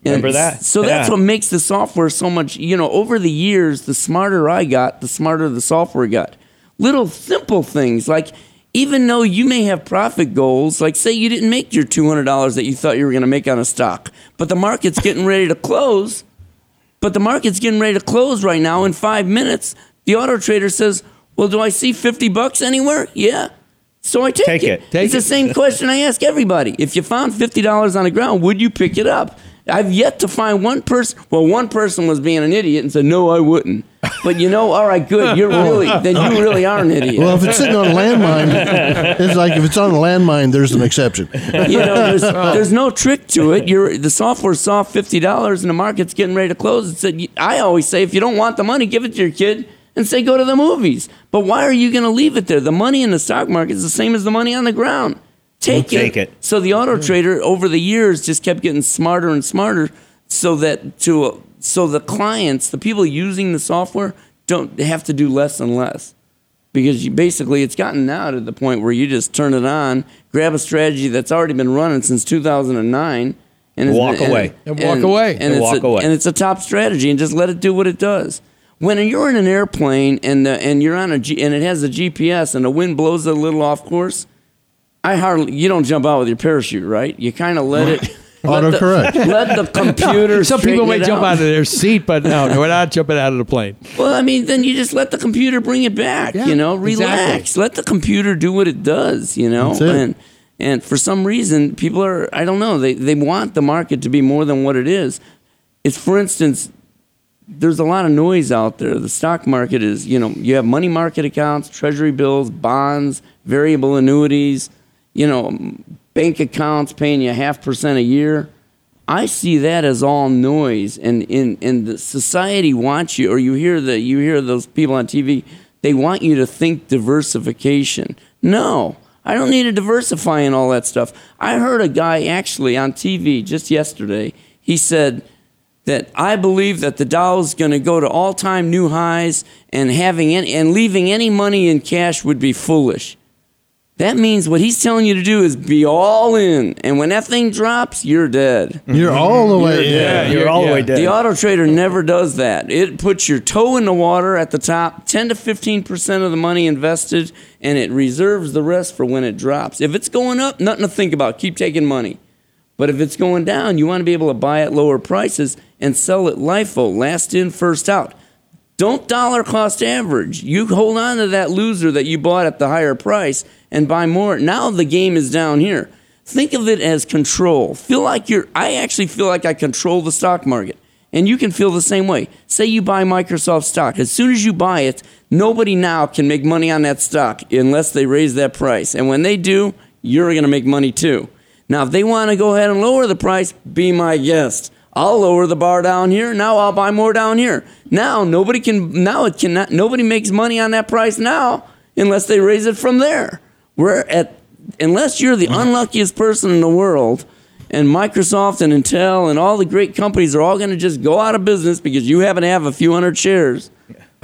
yeah. Remember that? So that's what makes the software so much, you know, over the years, the smarter I got, the smarter the software got. Little simple things like even though you may have profit goals, like say you didn't make your $200 that you thought you were going to make on a stock, but the market's getting ready to close, but the market's getting ready to close right now in 5 minutes. The auto trader says, "Well, do I see 50 bucks anywhere?" Yeah. So I take, Take it. it's the same question I ask everybody. If you found fifty dollars on the ground, would you pick it up? I've yet to find one person. Well, one person was being an idiot and said, "No, I wouldn't." But you know, all right, good. You're really then you really are an idiot. Well, if it's sitting on a landmine, it's like if it's on a landmine, there's an exception. you know, there's, there's no trick to it. You're the software saw fifty dollars and the market's getting ready to close. It said, I always say, if you don't want the money, give it to your kid and say go to the movies. But why are you going to leave it there? The money in the stock market is the same as the money on the ground. Take it. Take it. So the auto hmm. trader over the years just kept getting smarter and smarter, so that to so the clients, the people using the software, don't have to do less and less because you basically it's gotten now to the point where you just turn it on, grab a strategy that's already been running since 2009, and Walk been- away. And walk away. and, And it's walk a, away. and it's a top strategy, and just let it do what it does. When you're in an airplane and the, and you're on a G, and it has a GPS and the wind blows it a little off course, I hardly you don't jump out with your parachute, right? You kind of let it. let the- Autocorrect. Let the computer. Some people may jump out of their seat, but no, no, we're not jumping out of the plane. Well, I mean, then you just let the computer bring it back. Yeah, you know, relax. exactly. Let the computer do what it does. You know, That's it. and and for some reason, people are I don't know they they want the market to be more than what it is. It's for instance, there's a lot of noise out there. The stock market is, you know, you have money market accounts, treasury bills, bonds, variable annuities, you know, bank accounts paying you half percent a year. I see that as all noise, and in and the society wants you, or you hear that you hear those people on TV. They want you to think diversification. No, I don't need to diversify in all that stuff. I heard a guy actually on TV just yesterday. He said that I believe that the Dow is going to go to all-time new highs, and having any, and leaving any money in cash would be foolish. That means what he's telling you to do is be all in, and when that thing drops, you're dead. You're mm-hmm. all the way You're dead. Yeah, you're all the way dead. The auto trader never does that. It puts your toe in the water at the top, 10 to 15% of the money invested, and it reserves the rest for when it drops. If it's going up, nothing to think about. Keep taking money. But if it's going down, you want to be able to buy at lower prices and sell at LIFO, last in, first out. Don't dollar cost average. You hold on to that loser that you bought at the higher price and buy more. Now the game is down here. Think of it as control. Feel like you're, I actually feel like I control the stock market. And you can feel the same way. Say you buy Microsoft stock. As soon as you buy it, nobody now can make money on that stock unless they raise that price. And when they do, you're going to make money too. Now, if they want to go ahead and lower the price, be my guest. I'll lower the bar down here. Now I'll buy more down here. Now nobody can. Now it cannot. Nobody makes money on that price now unless they raise it from there. We're at unless you're the unluckiest person in the world, and Microsoft and Intel and all the great companies are all going to just go out of business because you happen to have a few hundred shares.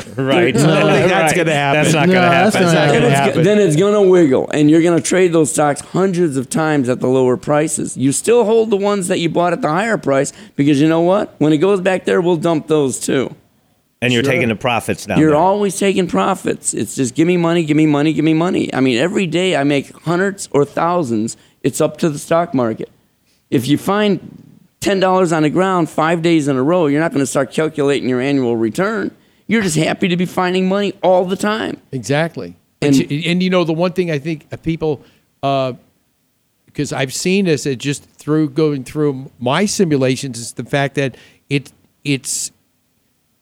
Right. I think that's Right. gonna happen. That's not No, going to that's happen. not then, gonna it's, happen. then it's going to wiggle, and you're going to trade those stocks hundreds of times at the lower prices. You still hold the ones that you bought at the higher price because you know what? When it goes back there, we'll dump those too. And you're Sure. taking the profits down You're there. always taking profits. It's just give me money, give me money, give me money. I mean, every day I make hundreds or thousands. It's up to the stock market. If you find ten dollars on the ground five days in a row, you're not going to start calculating your annual return. You're just happy to be finding money all the time. Exactly. And- And, and, you know, the one thing I think uh, people, because I've seen this uh, just through going through my simulations, is the fact that it it's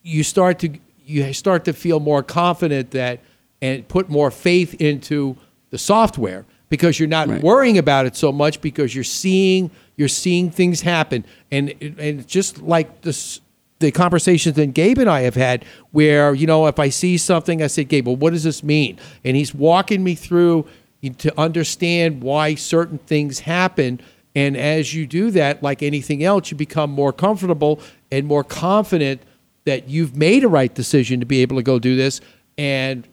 you start to you start to feel more confident that and put more faith into the software because you're not worrying about it so much because you're seeing you're seeing things happen and and just like this the conversations that Gabe and I have had where you know if I see something I say Gabe well what does this mean and he's walking me through to understand why certain things happen and as you do that like anything else you become more comfortable and more confident that you've made a right decision to be able to go do this and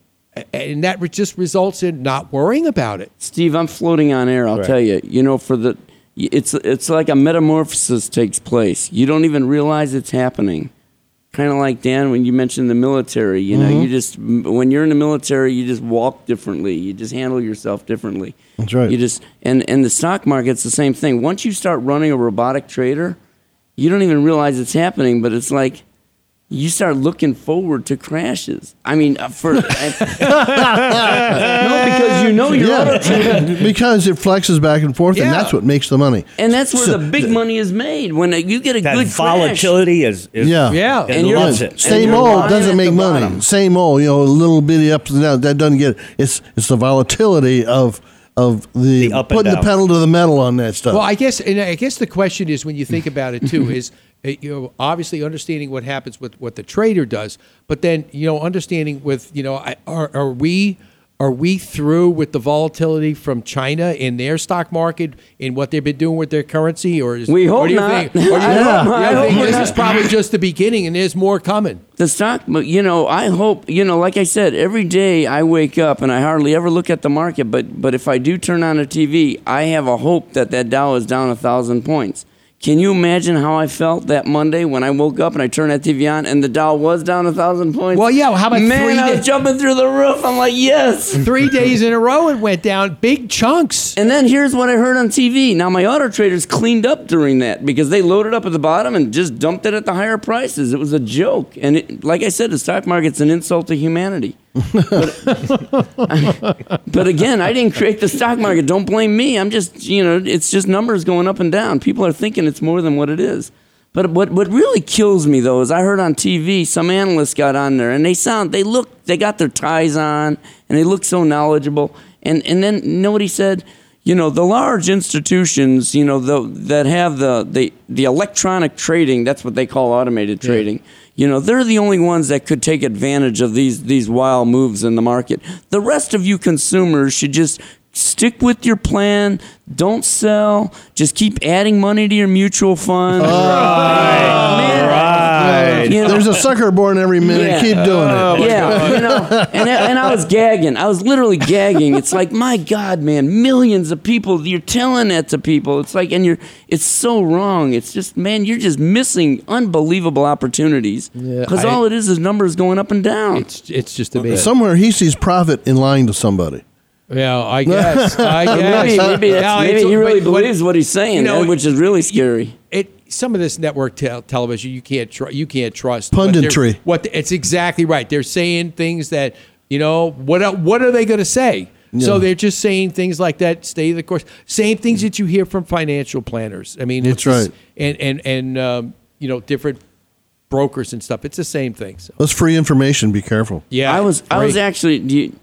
and that just results in not worrying about it Steve, I'm floating on air. I'll Right. tell you. You know, for the it's it's like a metamorphosis takes place. You don't even realize it's happening. Kind of like Dan when you mentioned the military. You know, Mhm. you just when you're in the military, you just walk differently. You just handle yourself differently. That's right. You just and and the stock market's the same thing. Once you start running a robotic trader, you don't even realize it's happening. But it's like. You start looking forward to crashes. I mean, uh, for no, because you know you're auto trader. because it flexes back and forth, and that's what makes the money. And that's where So- the big money is made when uh, you get a That good volatility is, is yeah, Yeah. It And you're- loves it. Same you're old doesn't make money. bottom. Same old, you know, a little bitty ups and downs. That doesn't get it's it's the volatility of of the, up and putting the pedal to the metal on that stuff. Well, I guess, and I guess the question is when you think about it too is Uh, you know obviously understanding what happens with what the trader does, but then you know understanding with you know are are we are we through with the volatility from China in their stock market in what they've been doing with their currency, or is We hope do you not. Think, or do you, I hope- I hope think we're this not. is probably just the beginning, and there's more coming. The stock, you know, I hope you know. Like I said, every day I wake up and I hardly ever look at the market. But but if I do turn on the TV, I have a hope that that Dow is down a thousand points. Can you imagine how I felt that Monday when I woke up and I turned that TV on and the Dow was down a thousand points? Well, yeah. How about Man, three I was days? jumping through the roof. I'm like, yes. Three days in a row, it went down big chunks. And then here's what I heard on TV. Now my auto traders cleaned up during that because they loaded up at the bottom and just dumped it at the higher prices. It was a joke. And it, like I said, the stock market's an insult to humanity. But, but again, I didn't create the stock market. Don't blame me. I'm just, you know, it's just numbers going up and down. People are thinking it's more than what it is. But what what really kills me though is I heard on TV some analysts got on there and they sound they look they got their ties on and they look so knowledgeable and and then nobody said you know the large institutions you know the, that have the, the the electronic trading that's what they call automated Yeah. You know they're the only ones that could take advantage of these these wild moves in the market. The rest of you consumers should just stick with your plan don't sell just keep adding money to your mutual fund oh, Right. You know- There's a sucker born every minute. Yeah. Keep doing it. Oh, yeah, you know, and, and I was gagging. I was literally gagging. It's like, my God, man, millions of people. You're telling that to people. It's like, and you're, it's so wrong. It's just, man, you're just missing unbelievable opportunities. Because I- all it is is numbers going up and down. It's, it's just amazing. Somewhere he sees profit in lying to somebody. Yeah, I guess. I guess. maybe maybe, that's, Yeah, maybe he really but- but- believes what he's saying, you know, which is really scary. it some of this network tel- television you can't tr- you can't trust Punditry. What it's exactly right. They're saying things that you know what what are they going to say? So they're just saying things like that. Stay the course. Same things that you hear from financial planners. I mean, it's That's just- And and and um, you know different brokers and stuff. It's the same things. That's free information. Be careful. Yeah, I was I was actually do you-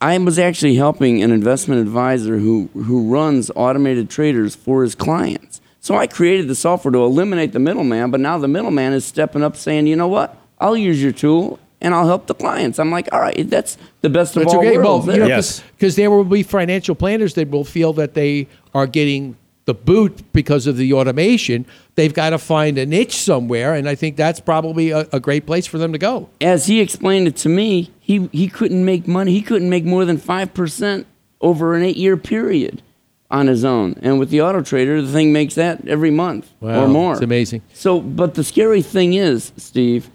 I was actually helping an investment advisor who who runs automated traders for his clients. So I created the software to eliminate the middleman, but now the middleman is stepping up saying, "You know what? I'll use your tool and I'll help the clients." I'm like, "All right, that's the best of That's all okay. worlds." Well, you know, because there will be financial planners that will feel that they are getting the boot because of the automation. They've got to find a niche somewhere, and I think that's probably a, a great place for them to go. As he explained it to me, he he couldn't make money. He couldn't make more than five percent over an eight year period on his own. And with the auto trader, the thing makes that every month Wow, or more. it's amazing. So, but the scary thing is, Steve,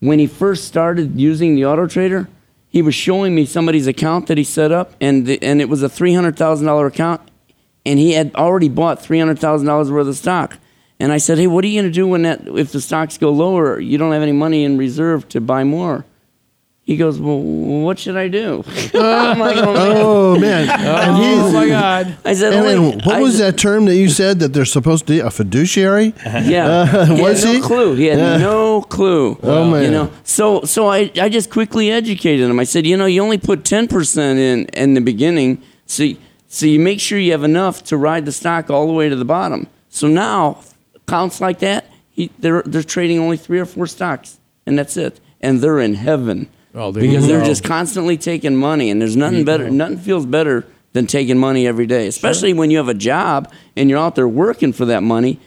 when he first started using the auto trader, he was showing me somebody's account that he set up, and the, and it was a three hundred thousand dollar account, and he had already bought three hundred thousand dollars worth of stock. And I said, "Hey, what are you going to do when that if the stocks go lower? You don't have any money in reserve to buy more." He goes, "Well, what should I do?" I'm like, Oh man! And Oh, he's- my God. I said, And, "Wait, and what I- was that term that you said that they're supposed to be a fiduciary? Yeah, Uh, he was had he? no clue. He had Uh, no clue. Oh, man. You know, so so I, I just quickly educated him. I said, you know, you only put ten percent in in the beginning, so y- so you make sure you have enough to ride the stock all the way to the bottom. So now accounts like that, he, they're they're trading only three or four stocks, and that's it, and they're in heaven Oh, there you because they're go. just constantly taking money, and there's nothing better, nothing feels better than taking money every day, especially when you have a job and you're out there working for that money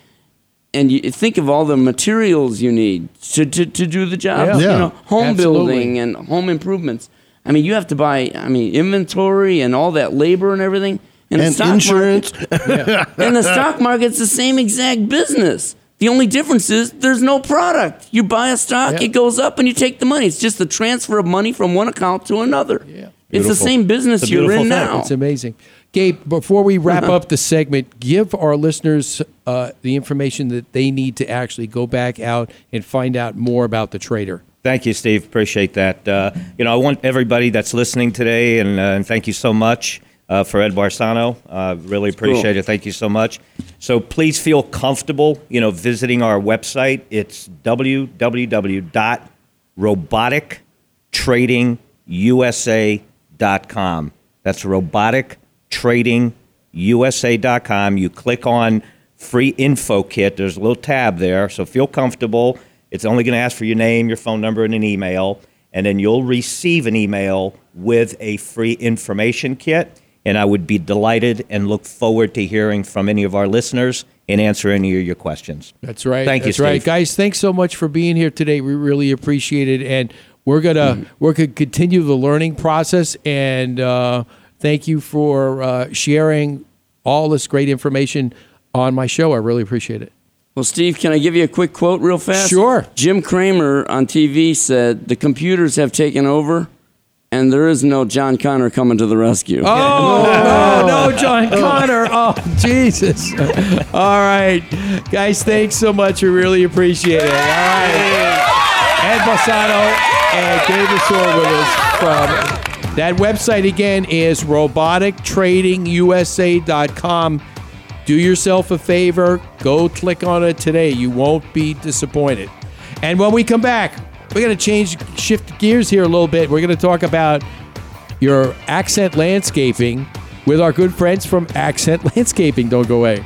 and you think of all the materials you need to, to, to do the job. Yeah. You know, home Absolutely. building and home improvements. I mean, you have to buy. I mean, inventory and all that labor and everything. And, the And stock insurance. Market, and the stock market's the same exact business. The only difference is there's no product. You buy a stock, Yeah. it goes up, and you take the money. It's just the transfer of money from one account to another. Yeah. It's the same business It's you're in thing. now. It's amazing. Gabe, before we wrap up the segment, give our listeners uh, the information that they need to actually go back out and find out more about the trader. Thank you, Steve. Appreciate that. Uh, you know, I want everybody that's listening today, and, uh, and thank you so much uh, for Ed Barsano. Uh, really appreciate cool. it. Thank you so much. So please feel comfortable, you know, visiting our website. It's www.robotictradingusa.com. That's robotictradingusa.com. You click on free info kit. There's a little tab there, so feel comfortable. It's only going to ask for your name, your phone number, and an email, and then you'll receive an email with a free information kit. And I would be delighted and look forward to hearing from any of our listeners and answer any of your questions. That's right. Thank you, That's right, Steve. guys. Thanks so much for being here today. We really appreciate it, and we're gonna Mm-hmm. we're gonna continue the learning process. And uh, thank you for uh, sharing all this great information on my show. I really appreciate it. Well, Steve, can I give you a quick quote real fast? Sure. Jim Cramer on TV said, The computers have taken over, and there is no John Connor coming to the rescue. Oh, no, no, oh. John Connor. Oh, Jesus. All right. Guys, thanks so much. We really appreciate it. All right. Ed Barsano and David Lasour with us from that website again is robotictradingusa.com. Do yourself a favor, go click on it today. You won't be disappointed. And when we come back, we're going to change, shift gears here a little bit. We're going to talk about your accent landscaping with our good friends from Accent Landscaping. Don't go away.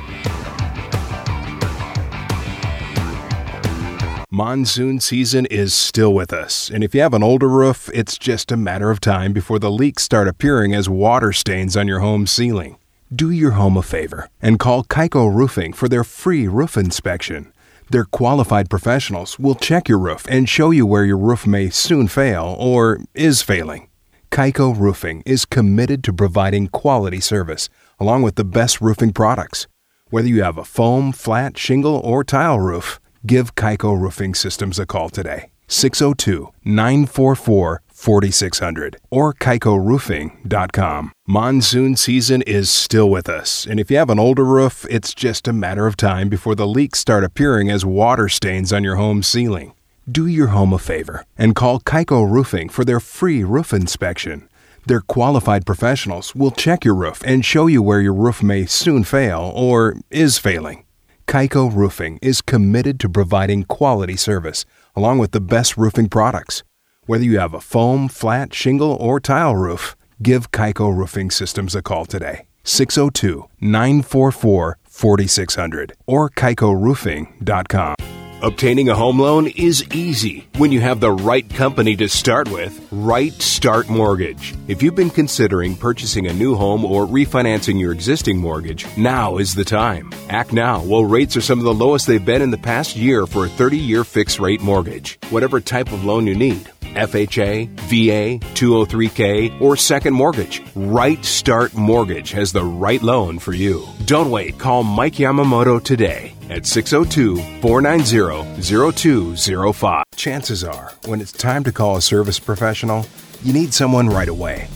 Monsoon season is still with us, and if you have an older roof, it's just a matter of time before the leaks start appearing as water stains on your home ceiling. Do your home a favor and call Kaiko Roofing for their free roof inspection. Their qualified professionals will check your roof and show you where your roof may soon fail or is failing. Kaiko Roofing is committed to providing quality service along with the best roofing products. Whether you have a foam, flat, shingle, or tile roof, give Kaiko Roofing Systems a call today. 602 944 4600 or kaikoroofing.com. Monsoon season is still with us, and if you have an older roof, it's just a matter of time before the leaks start appearing as water stains on your home ceiling. Do your home a favor and call Kaiko Roofing for their free roof inspection. Their qualified professionals will check your roof and show you where your roof may soon fail or is failing. Kaiko Roofing is committed to providing quality service along with the best roofing products. Whether you have a foam, flat, shingle, or tile roof, give Kaiko Roofing Systems a call today. 602 944 4600 or kaikoroofing.com. Obtaining a home loan is easy when you have the right company to start with Right Start Mortgage. If you've been considering purchasing a new home or refinancing your existing mortgage, now is the time. Act now while rates are some of the lowest they've been in the past year for a 30 year fixed rate mortgage. Whatever type of loan you need. FHA, VA, 203K, or second mortgage. Right Start Mortgage has the right loan for you. Don't wait. Call Mike Yamamoto today at 602 490 0205. Chances are, when it's time to call a service professional, you need someone right away.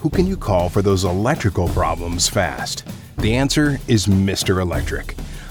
Who can you call for those electrical problems fast? The answer is Mr. Electric,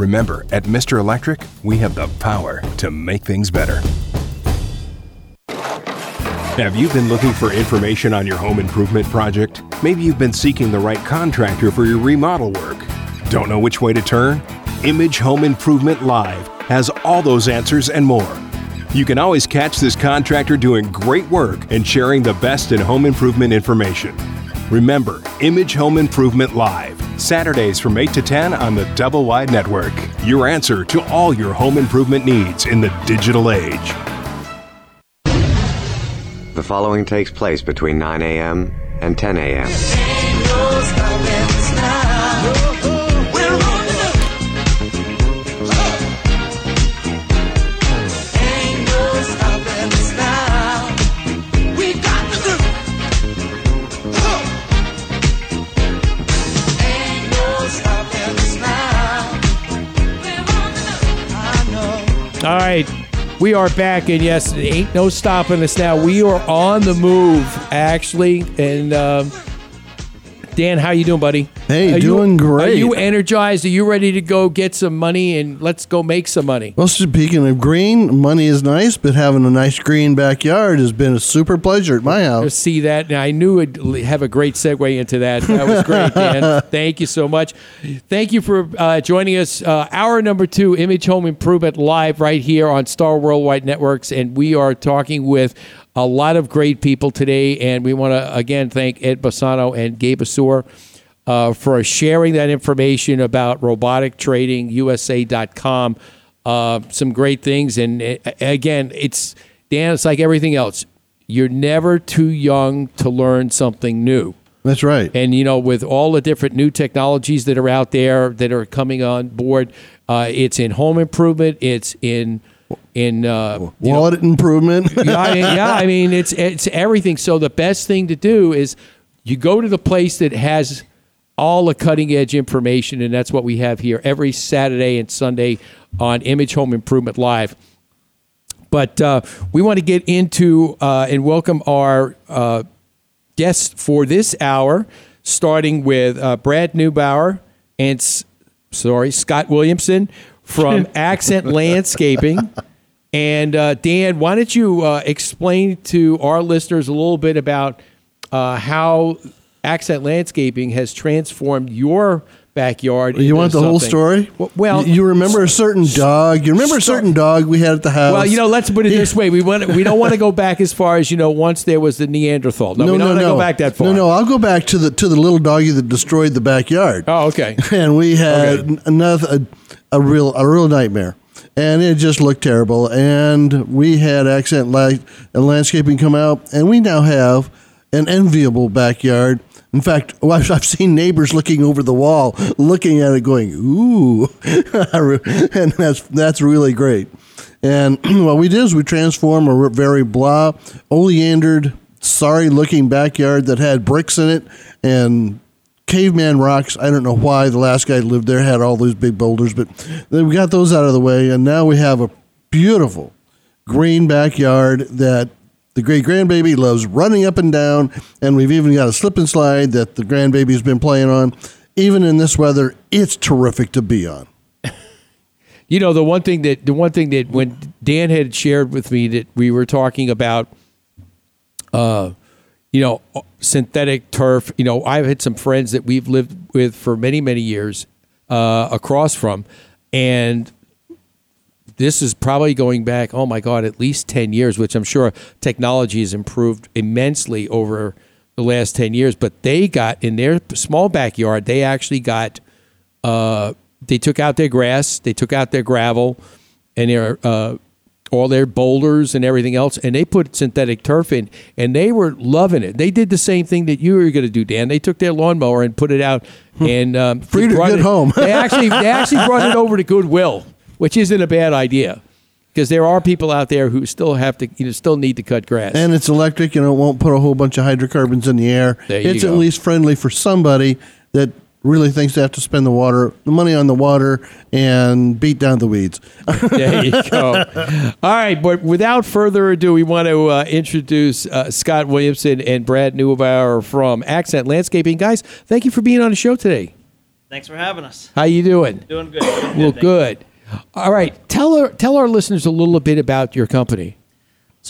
Remember, at Mr. Electric, we have the power to make things better. Have you been looking for information on your home improvement project? Maybe you've been seeking the right contractor for your remodel work. Don't know which way to turn? Image Home Improvement Live has all those answers and more. You can always catch this contractor doing great work and sharing the best in home improvement information. Remember, Image Home Improvement Live, Saturdays from 8 to 10 on the Double Wide Network. Your answer to all your home improvement needs in the digital age. The following takes place between 9 a.m. and 10 a.m. All right. We are back, and yes, ain't no stopping us now. We are on the move, actually. And um, Dan, how are you doing, buddy? Hey, Are you- doing great. Are you energized? Are you ready to go get some money and let's go make some money? Well, speaking of green, money is nice, but having a nice green backyard has been a super pleasure at my house. See that? And I knew it'd have a great segue into that. That was great, Dan. Thank you so much. Thank you for uh, joining us. Uh, hour number two, Image Home Improvement Live, right here on Star Worldwide Networks. And we are talking with a lot of great people today. And we want to, again, thank Ed Barsano and Gabe Assur. Uh, for sharing that information about robotic trading usa.com uh, some great things and uh, again it's dan it's like everything else you're never too young to learn something new That's right. and you know with all the different new technologies that are out there that are coming on board uh, it's in home improvement it's in in uh, you know, Wallet improvement. yeah, I mean, yeah, I mean it's it's everything. So the best thing to do is you go to the place that has all the cutting edge information, and that's what we have here every Saturday and Sunday on Image Home Improvement Live. But uh, we want to get into uh, and welcome our uh, guests for this hour, starting with uh, Brad Neubauer and sorry Scott Williamson from Accent Landscaping. And uh, Dan, why don't you uh, explain to our listeners a little bit about uh, how Accent Landscaping has transformed your backyard? You want the whole story? Well, you, you remember a certain dog. You remember a certain dog we had at the house. Well, you know, let's put it this way: we want we don't want to go back as far as you know. Once there was the Neanderthal. No, we don't want to go back that far. No, no, I'll go back to the to the little doggy that destroyed the backyard. Oh, okay. and we had another a, a real a real nightmare, and it just looked terrible. And we had accent light and landscaping come out, and we now have an enviable backyard. In fact, I've I've seen neighbors looking over the wall, looking at it, going, "Ooh," and that's that's really great. And what we did is we transformed a very blah, oleandered, sorry-looking backyard that had bricks in it and caveman rocks. I don't know why the last guy lived there had all those big boulders, but we got those out of the way, and now we have a beautiful green backyard that the great grandbaby loves running up and down, and we've even got a slip and slide that the grandbaby's been playing on. Even in this weather, it's terrific to be on. You know, the one thing that the one thing that when Dan had shared with me that we were talking about, uh, you know, synthetic turf. You know, I've had some friends that we've lived with for many many years uh, across from, and this is probably going back. Oh my God, at least ten years, which I'm sure technology has improved immensely over the last ten years. But they got in their small backyard. They actually got. Uh, they took out their grass, they took out their gravel, and their uh, all their boulders and everything else, and they put synthetic turf in, and they were loving it. They did the same thing that you were going to do, Dan. They took their lawnmower and put it out, and um, Free to get it- home. they actually they actually brought it over to Goodwill, which isn't a bad idea. Because there are people out there who still have to, you know, still need to cut grass. And it's electric, and it won't put a whole bunch of hydrocarbons in the air. There you it's go. at least friendly for somebody that really thinks they have to spend the water, the money on the water, and beat down the weeds. there you go. All right, but without further ado, we want to uh, introduce uh, Scott Williamson and Brad Neubauer from Accent Landscaping. Guys, thank you for being on the show today. Thanks for having us. How you doing? Doing good. Doing Well, thank you. good. All right, tell our tell our listeners a little bit about your company.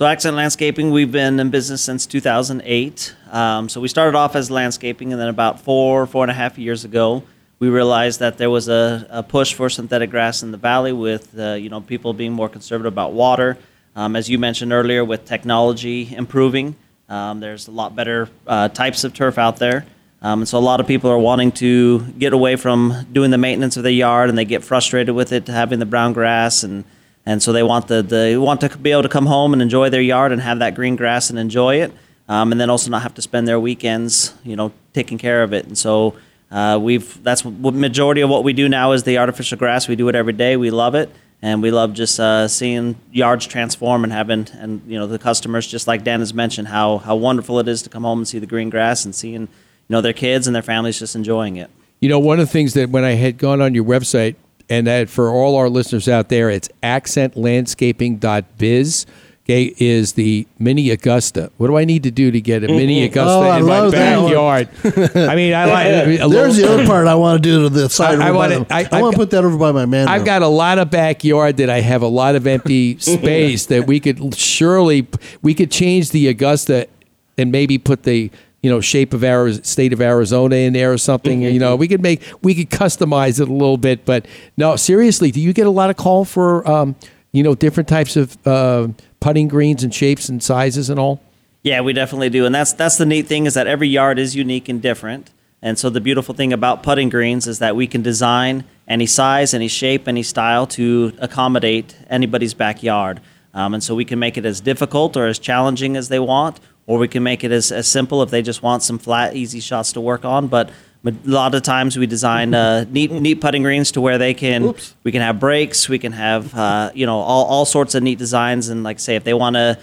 So, Accent Landscaping, we've been in business since 2008. Um, so, we started off as landscaping, and then about four, four and a half years ago, we realized that there was a, a push for synthetic grass in the valley with, uh, you know, people being more conservative about water. Um, as you mentioned earlier, with technology improving, um, there's a lot better uh, types of turf out there. Um, and so a lot of people are wanting to get away from doing the maintenance of their yard, and they get frustrated with it, having the brown grass, and and so they want the they want to be able to come home and enjoy their yard and have that green grass and enjoy it, um, and then also not have to spend their weekends, you know, taking care of it. And so uh, we've that's what majority of what we do now is the artificial grass. We do it every day. We love it, and we love just uh, seeing yards transform and having and you know the customers just like Dan has mentioned how how wonderful it is to come home and see the green grass and seeing you know their kids and their families just enjoying it. You know, one of the things that when I had gone on your website, and that for all our listeners out there, it's accentlandscaping.biz. Okay, is the mini Augusta. What do I need to do to get a mm-hmm. mini Augusta Oh, in my love that one. backyard? I mean, I like a There's little- the other part I want to do to the side. I- I wanna- I- I, want to put that over by my man. I've room. got a lot of backyard that I have a lot of empty space that we could surely we could change the Augusta and maybe put the you know shape of our state of Arizona in there or something. You know, we could make we could customize it a little bit. But no, seriously, do you get a lot of call for um, you know different types of uh, putting greens and shapes and sizes and all? Yeah, we definitely do, and that's that's the neat thing is that every yard is unique and different. And so the beautiful thing about putting greens is that we can design any size, any shape, any style to accommodate anybody's backyard. Um, and so we can make it as difficult or as challenging as they want, or we can make it as, as simple if they just want some flat, easy shots to work on. But a lot of times we design uh, neat, neat putting greens to where they can, we can have breaks, we can have, uh, you know, all, all sorts of neat designs. And like say, if they want to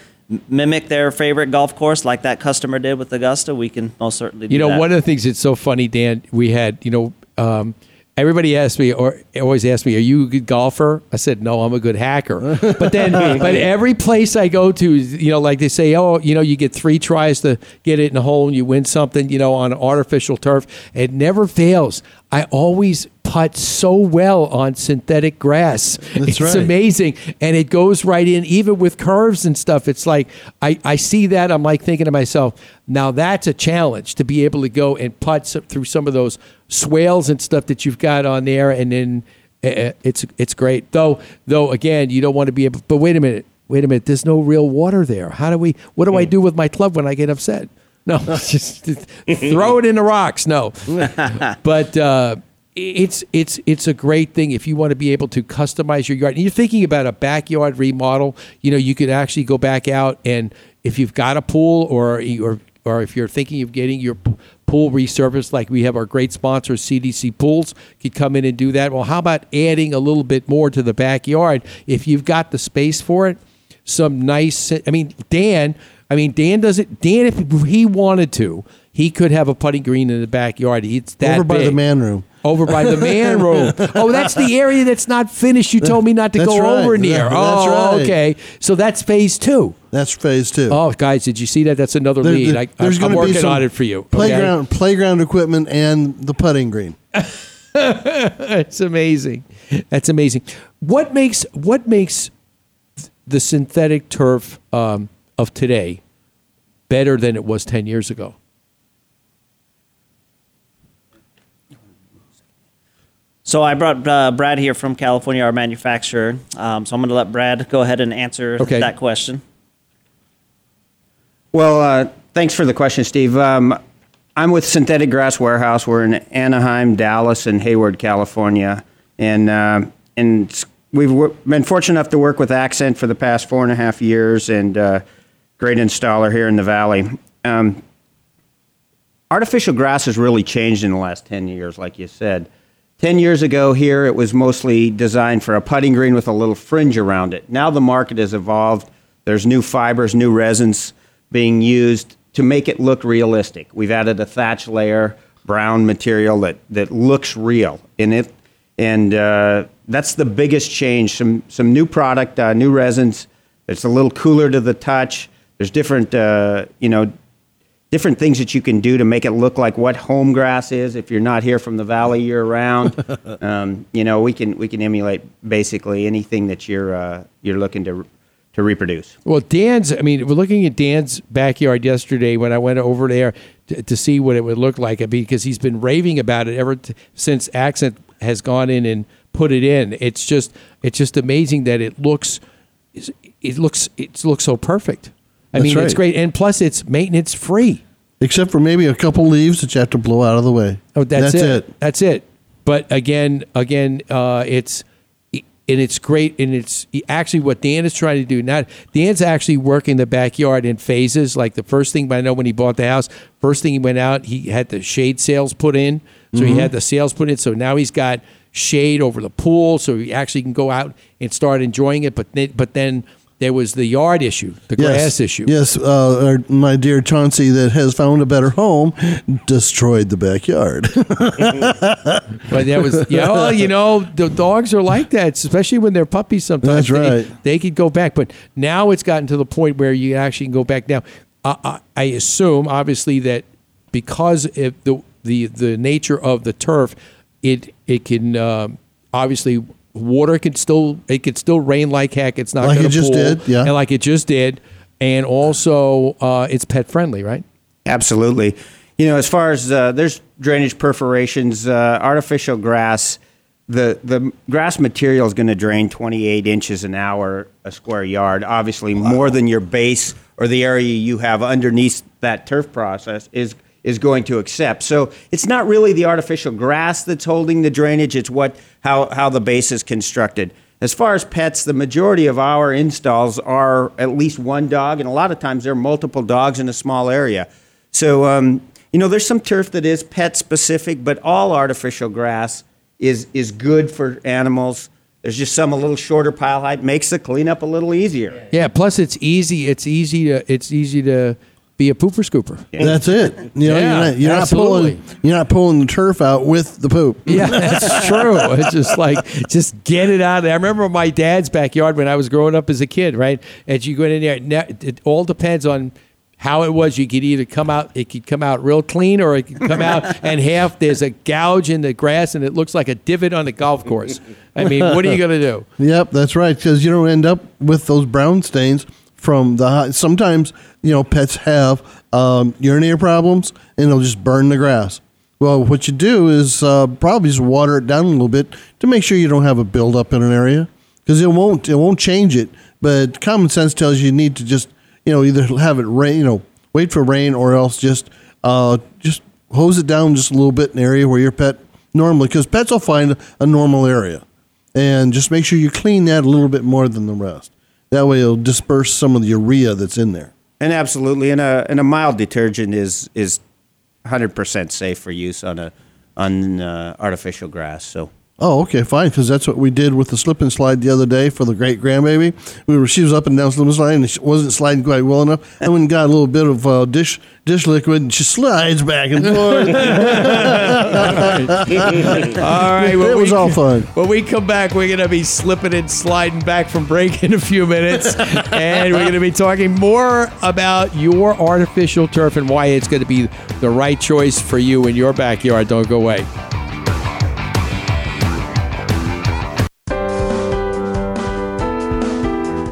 mimic their favorite golf course, like that customer did with Augusta, we can most certainly. Do that. You know, that. one of the things that's so funny, Dan, we had, you know, um, everybody asked me or always asked me, "Are you a good golfer?" I said, "No, I'm a good hacker." But then, but every place I go to, you know, like they say, "Oh, you know, you get three tries to get it in a hole and you win something," you know, on artificial turf. It never fails. I always putt so well on synthetic grass. That's it's right. amazing, and it goes right in, even with curves and stuff. It's like I, I see that. I'm like thinking to myself, now that's a challenge to be able to go and putt some, through some of those swales and stuff that you've got on there, and then uh, it's it's great. Though though again, you don't want to be able. But wait a minute, wait a minute. There's no real water there. How do we? What do I do with my club when I get upset? No, just throw it in the rocks. No, but uh, it's it's it's a great thing if you want to be able to customize your yard. And you're thinking about a backyard remodel. You know, you could actually go back out and if you've got a pool or or or if you're thinking of getting your pool resurfaced, like we have our great sponsor CDC Pools, could come in and do that. Well, how about adding a little bit more to the backyard if you've got the space for it? Some nice. I mean, Dan. I mean, Dan does it. Dan, if he wanted to, he could have a putting green in the backyard. It's that Over by the man room. Over by the man room. Oh, that's the area that's not finished. You told me not to That's go right. over near. That's oh, right. okay. So that's phase two. That's phase two. Oh, guys, did you see that? That's another There- lead. there- I, there's I'm gonna be working on it for you. okay? Playground, playground equipment, and the putting green. It's amazing. That's amazing. What makes what makes the synthetic turf um, of today better than it was ten years ago? So I brought uh, Brad here from California, our manufacturer. Um, so I'm going to let Brad go ahead and answer Okay. that question. Well, uh, thanks for the question, Steve. Um, I'm with Synthetic Grass Warehouse. We're in Anaheim, Dallas, and Hayward, California, and uh, and we've wor- been fortunate enough to work with Accent for the past four and a half years, and uh, great installer here in the valley. Um, artificial grass has really changed in the last 10 years, like you said. 10 years ago here, it was mostly designed for a putting green with a little fringe around it. Now the market has evolved. There's new fibers, new resins being used to make it look realistic. We've added a thatch layer, brown material that, that looks real in it. And uh, that's the biggest change. Some, some new product, uh, new resins. It's a little cooler to the touch. There's different, uh, you know, different things that you can do to make it look like what home grass is if you're not here from the valley year round. um, you know, we can we can emulate basically anything that you're uh, you're looking to to reproduce. Well, Dan's, I mean, we're looking at Dan's backyard yesterday when I went over there to, to see what it would look like because he's been raving about it ever t- since Accent has gone in and put it in. It's just, it's just amazing that it looks, it looks, it looks so perfect. I That's mean, it's great. And plus, it's maintenance free. Except for maybe a couple leaves that you have to blow out of the way. Oh, that's, That's it. it. That's it. But again, again, uh, it's and it's great. And it's actually what Dan is trying to do. Not Dan's actually working the backyard in phases. Like the first thing I know when he bought the house, first thing he went out, he had the shade sails put in. So he Mhm. had the sails put in. So now he's got shade over the pool, so he actually can go out and start enjoying it. But then, but then there was the yard issue, the grass yes. issue. Yes, uh, our, my dear Chauncey, that has found a better home, destroyed the backyard. But that was yeah. Well, you know, the dogs are like that, especially when they're puppies. Sometimes That's they, right. they could go back, but now it's gotten to the point where you actually can go back. Now, I, I, I assume obviously that because of the the the nature of the turf, it it can um, obviously water can still it could still rain like heck. It's not Like it gonna just pool, did, yeah. and like it just did, and also uh, it's pet friendly, right? Absolutely. You know, as far as uh, there's drainage perforations, uh, artificial grass, the the grass material is going to drain 28 inches an hour a square yard. Obviously, more than your base or the area you have underneath that turf process is is going to accept. So it's not really the artificial grass that's holding the drainage. It's what how how the base is constructed. As far as pets, the majority of our installs are at least one dog, and a lot of times there are multiple dogs in a small area. So, um, you know, there's some turf that is pet specific, but all artificial grass is is good for animals. There's just some a little shorter pile height makes the cleanup a little easier. Yeah. Plus, it's easy. It's easy to. It's easy to be a pooper scooper. That's it. You know, Yeah, you're not, you're not pulling you're not pulling the turf out with the poop. Yeah, that's true. It's just like just get it out. of there. I remember my dad's backyard when I was growing up as a kid. Right, as you go in there, it all depends on how it was. You could either come out, it could come out real clean, or it could come out and half there's a gouge in the grass, and it looks like a divot on the golf course. I mean, what are you going to do? Yep, that's right. Because you don't end up with those brown stains from the hot. Sometimes you know pets have um, urinary problems, and they'll just burn the grass. Well, what you do is uh, probably just water it down a little bit to make sure you don't have a buildup in an area, because it won't it won't change it. But common sense tells you you need to just you know either have it rain, you know, wait for rain, or else just uh, just hose it down just a little bit in an area where your pet normally, because pets will find a normal area and just make sure you clean that a little bit more than the rest. That way, it'll disperse some of the urea that's in there. And absolutely, and a and a mild detergent is is 100% safe for use on a on uh, artificial grass. So Oh, okay, fine, because that's what we did with the slip and slide the other day for the great grandbaby. We were she was up and down slip and slide, and she wasn't sliding quite well enough. And we got a little bit of uh, dish dish liquid, and she slides back and forth. all right, well, it was all fun. When we come back, we're going to be slipping and sliding back from break in a few minutes. and we're going to be talking more about your artificial turf and why it's going to be the right choice for you in your backyard. Don't go away.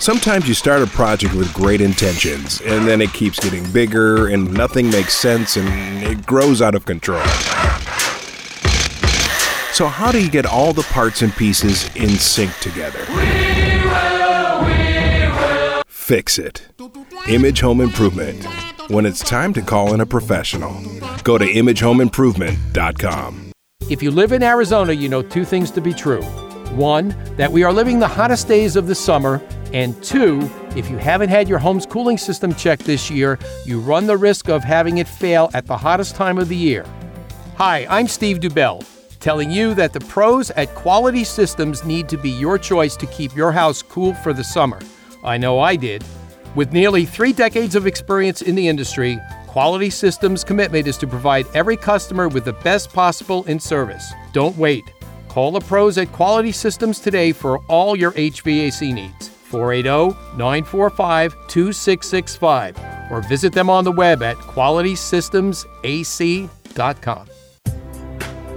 Sometimes you start a project with great intentions, and then it keeps getting bigger, and nothing makes sense, and it grows out of control. So, how do you get all the parts and pieces in sync together? We will, we will. Fix it. Image Home Improvement. When it's time to call in a professional, go to imagehomeimprovement.com. If you live in Arizona, you know two things to be true. One, that we are living the hottest days of the summer. And two, if you haven't had your home's cooling system checked this year, you run the risk of having it fail at the hottest time of the year. Hi, I'm Steve Dubell, telling you that the pros at Quality Systems need to be your choice to keep your house cool for the summer. I know I did. With nearly three decades of experience in the industry, Quality Systems' commitment is to provide every customer with the best possible in service. Don't wait. Call the pros at Quality Systems today for all your HVAC needs. 480 945 2665 or visit them on the web at qualitysystemsac.com.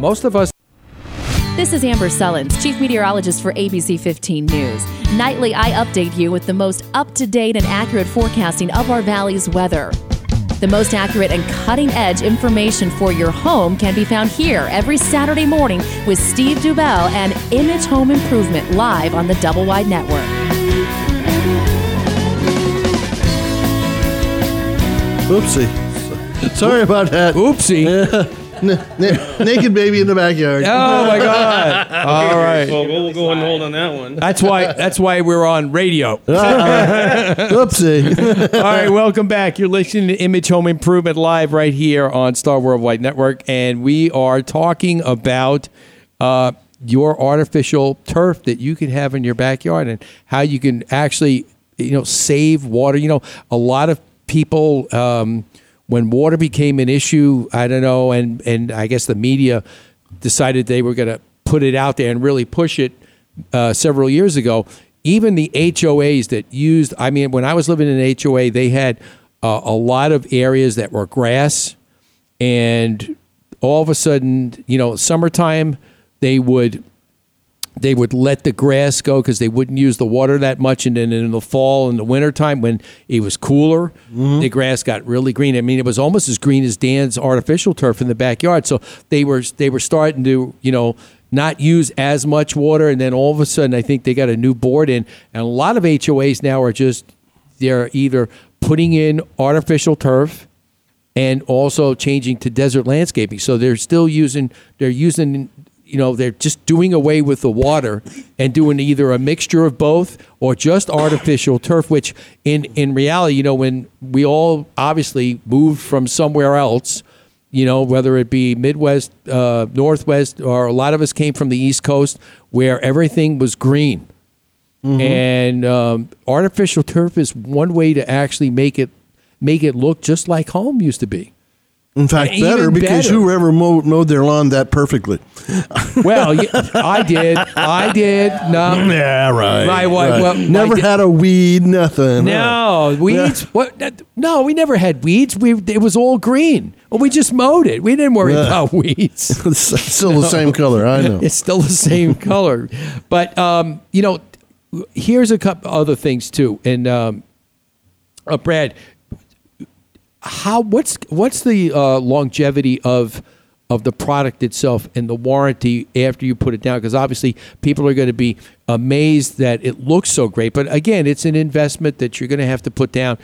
Most of us This is Amber Sullins, Chief Meteorologist for ABC 15 News. Nightly, I update you with the most up to date and accurate forecasting of our valley's weather. The most accurate and cutting edge information for your home can be found here every Saturday morning with Steve Dubell and Image Home Improvement live on the Double Wide Network. Oopsie. Sorry about that. Oopsie. naked baby in the backyard. Oh my God! All right. Well, we'll go and hold on that one. That's why. That's why we're on radio. Oopsie. All right, welcome back. You're listening to Image Home Improvement live right here on Star Worldwide Network, and we are talking about uh, your artificial turf that you can have in your backyard and how you can actually, you know, save water. You know, a lot of people. Um, when water became an issue, I don't know, and, and I guess the media decided they were going to put it out there and really push it uh, several years ago. Even the HOAs that used, I mean, when I was living in HOA, they had uh, a lot of areas that were grass, and all of a sudden, you know, summertime they would they would let the grass go because they wouldn't use the water that much. And then in the fall and the wintertime, when it was cooler, mm-hmm. the grass got really green. I mean, it was almost as green as Dan's artificial turf in the backyard. So they were they were starting to you know not use as much water. And then all of a sudden, I think they got a new board in, and a lot of HOAs now are just they're either putting in artificial turf and also changing to desert landscaping. So they're still using they're using you know they're just doing away with the water and doing either a mixture of both or just artificial turf which in in reality you know when we all obviously moved from somewhere else you know whether it be midwest uh, northwest or a lot of us came from the east coast where everything was green. And um, artificial turf is one way to actually make it make it look just like home used to be In fact, better because better. whoever mowed, mowed their lawn that perfectly. well, yeah, I did. I did. No. Yeah, right. My wife. right. Well, never did- had a weed, nothing. No weeds. What? No, we never had weeds. We it was all green. Well, we just mowed it. We didn't worry Yeah. about weeds. it's still the same color. I know. It's still the same color. But um, you know, here's a couple other things too. And um, uh, Brad, how what's what's the uh, longevity of of the product itself and the warranty after you put it down? Because obviously, people are going to be amazed that it looks so great. But again, it's an investment that you're going to have to put down.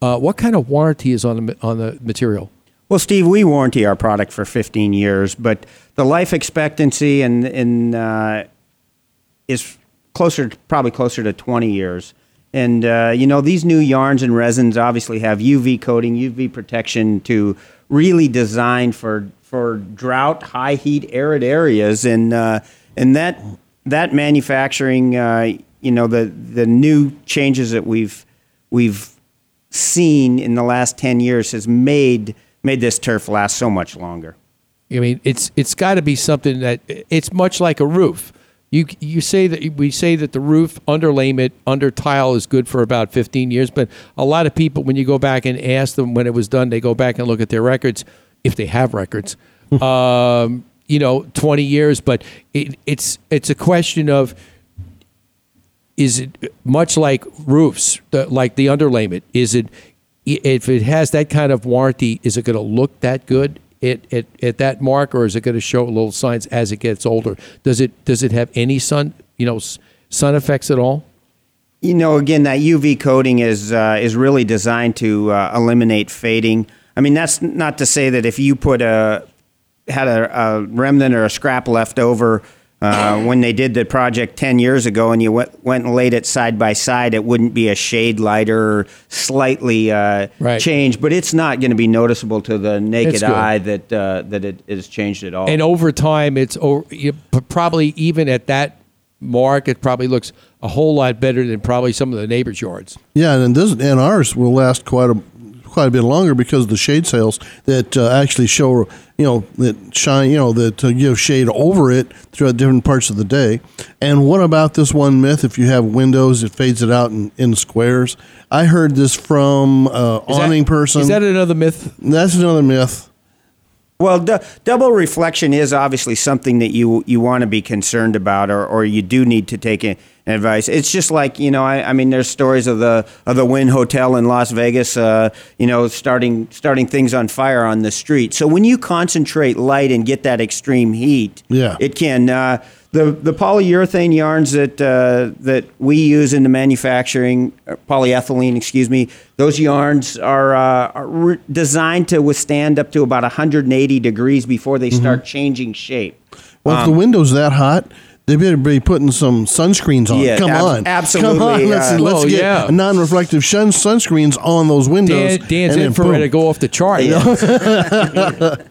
Uh, what kind of warranty is on the on the material? Well, Steve, we warranty our product for 15 years, but the life expectancy and and uh, is closer, probably closer to 20 years. And uh, you know, these new yarns and resins obviously have UV coating, UV protection to really design for for drought, high heat, arid areas, and uh, and that that manufacturing, uh, you know, the the new changes that we've we've seen in the last 10 years has made made this turf last so much longer. I mean, it's it's got to be something that it's much like a roof. You you say that we say that the roof underlayment under tile is good for about 15 years, but a lot of people when you go back and ask them when it was done, they go back and look at their records if they have records. um, you know, 20 years, but it, it's it's a question of is it much like roofs, the, like the underlayment? Is it if it has that kind of warranty, is it going to look that good at, at, at that mark, or is it going to show little signs as it gets older? Does it does it have any sun you know sun effects at all? You know, again, that UV coating is uh, is really designed to uh, eliminate fading. I mean, that's not to say that if you put a had a, a remnant or a scrap left over uh, when they did the project ten years ago, and you went, went and laid it side by side, it wouldn't be a shade lighter or slightly uh, Right. changed. But it's not going to be noticeable to the naked eye that uh, that it is changed at all. And over time, it's o- you- probably even at that mark, it probably looks a whole lot better than probably some of the neighbors' yards. Yeah, and this and ours will last quite a quite a bit longer because of the shade sails that uh, actually show you know that shine you know that uh, give shade over it throughout different parts of the day. And what about this one myth? If you have windows, it fades it out in, in squares. I heard this from uh, Is that- awning person. Is that another myth? That's another myth. Well, du- double reflection is obviously something that you you want to be concerned about, or, or you do need to take in advice. It's just like you know, I, I mean, there's stories of the of the Wynn Hotel in Las Vegas, uh, you know, starting starting things on fire on the street. So when you concentrate light and get that extreme heat, Yeah. it can. Uh, the, the polyurethane yarns that uh, that we use in the manufacturing, uh, polyethylene, excuse me, those yarns are, uh, are re- designed to withstand up to about 180 degrees before they start changing shape. Well, if Um, the window's that hot, they better be putting some sunscreens on. Yeah, Come ab- on, absolutely, Come on, let's, uh, let's Oh, get yeah. non-reflective sun, sunscreens on those windows. Dan, Dan's and then infrared to go off the chart.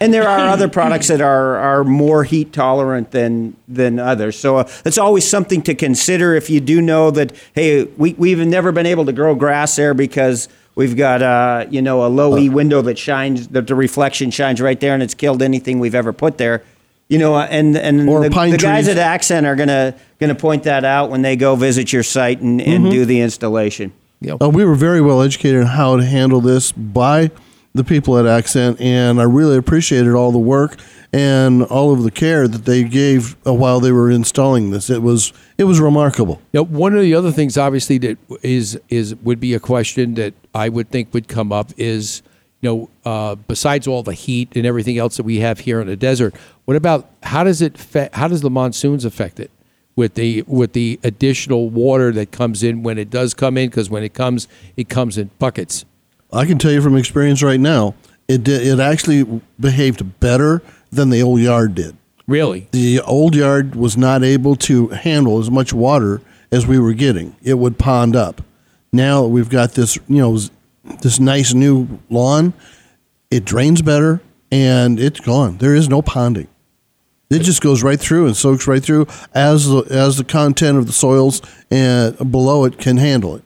and there are other products that are, are more heat tolerant than than others. So uh, it's always something to consider if you do know that hey, we we've never been able to grow grass there because we've got uh, you know a low E window that shines that the reflection shines right there and it's killed anything we've ever put there. You know, uh, and and Or the, pine the guys at Accent are gonna gonna point that out when they go visit your site and, and Mhm. do the installation. You know, Uh, we were very well educated on how to handle this by the people at Accent, and I really appreciated all the work and all of the care that they gave uh, while they were installing this. It was it was remarkable. Now, one of the other things, obviously, that is is would be a question that I would think would come up is, you know, uh, besides all the heat and everything else that we have here in the desert, what about how does it fe- how does the monsoons affect it with the with the additional water that comes in when it does come in? Because when it comes, it comes in buckets. I can tell you from experience right now, it did, it actually behaved better than the old yard did. Really? The old yard was not able to handle as much water as we were getting. It would pond up. Now we've got this, you know, this nice new lawn. It drains better and it's gone. There is no ponding. It just goes right through and soaks right through as the, as the content of the soils and below it can handle it.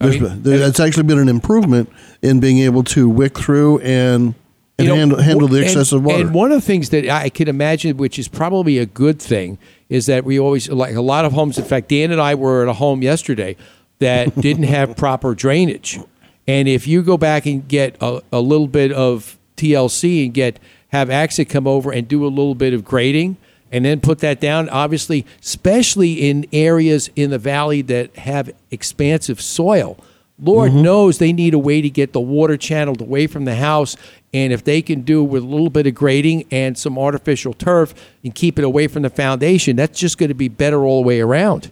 I mean, there- that's actually been an improvement in being able to wick through and, and You know, handle, handle the and- of water. And one of the things that I can imagine, which is probably a good thing, is that we always like a lot of homes. In fact, Dan and I were at a home yesterday that didn't have proper drainage, and if you go back and get a, a little bit of TLC and get have Accent come over and do a little bit of grading. And then put that down. Obviously, especially in areas in the valley that have expansive soil, Lord Mm-hmm. knows they need a way to get the water channeled away from the house. And if they can do with a little bit of grading and some artificial turf and keep it away from the foundation, that's just going to be better all the way around.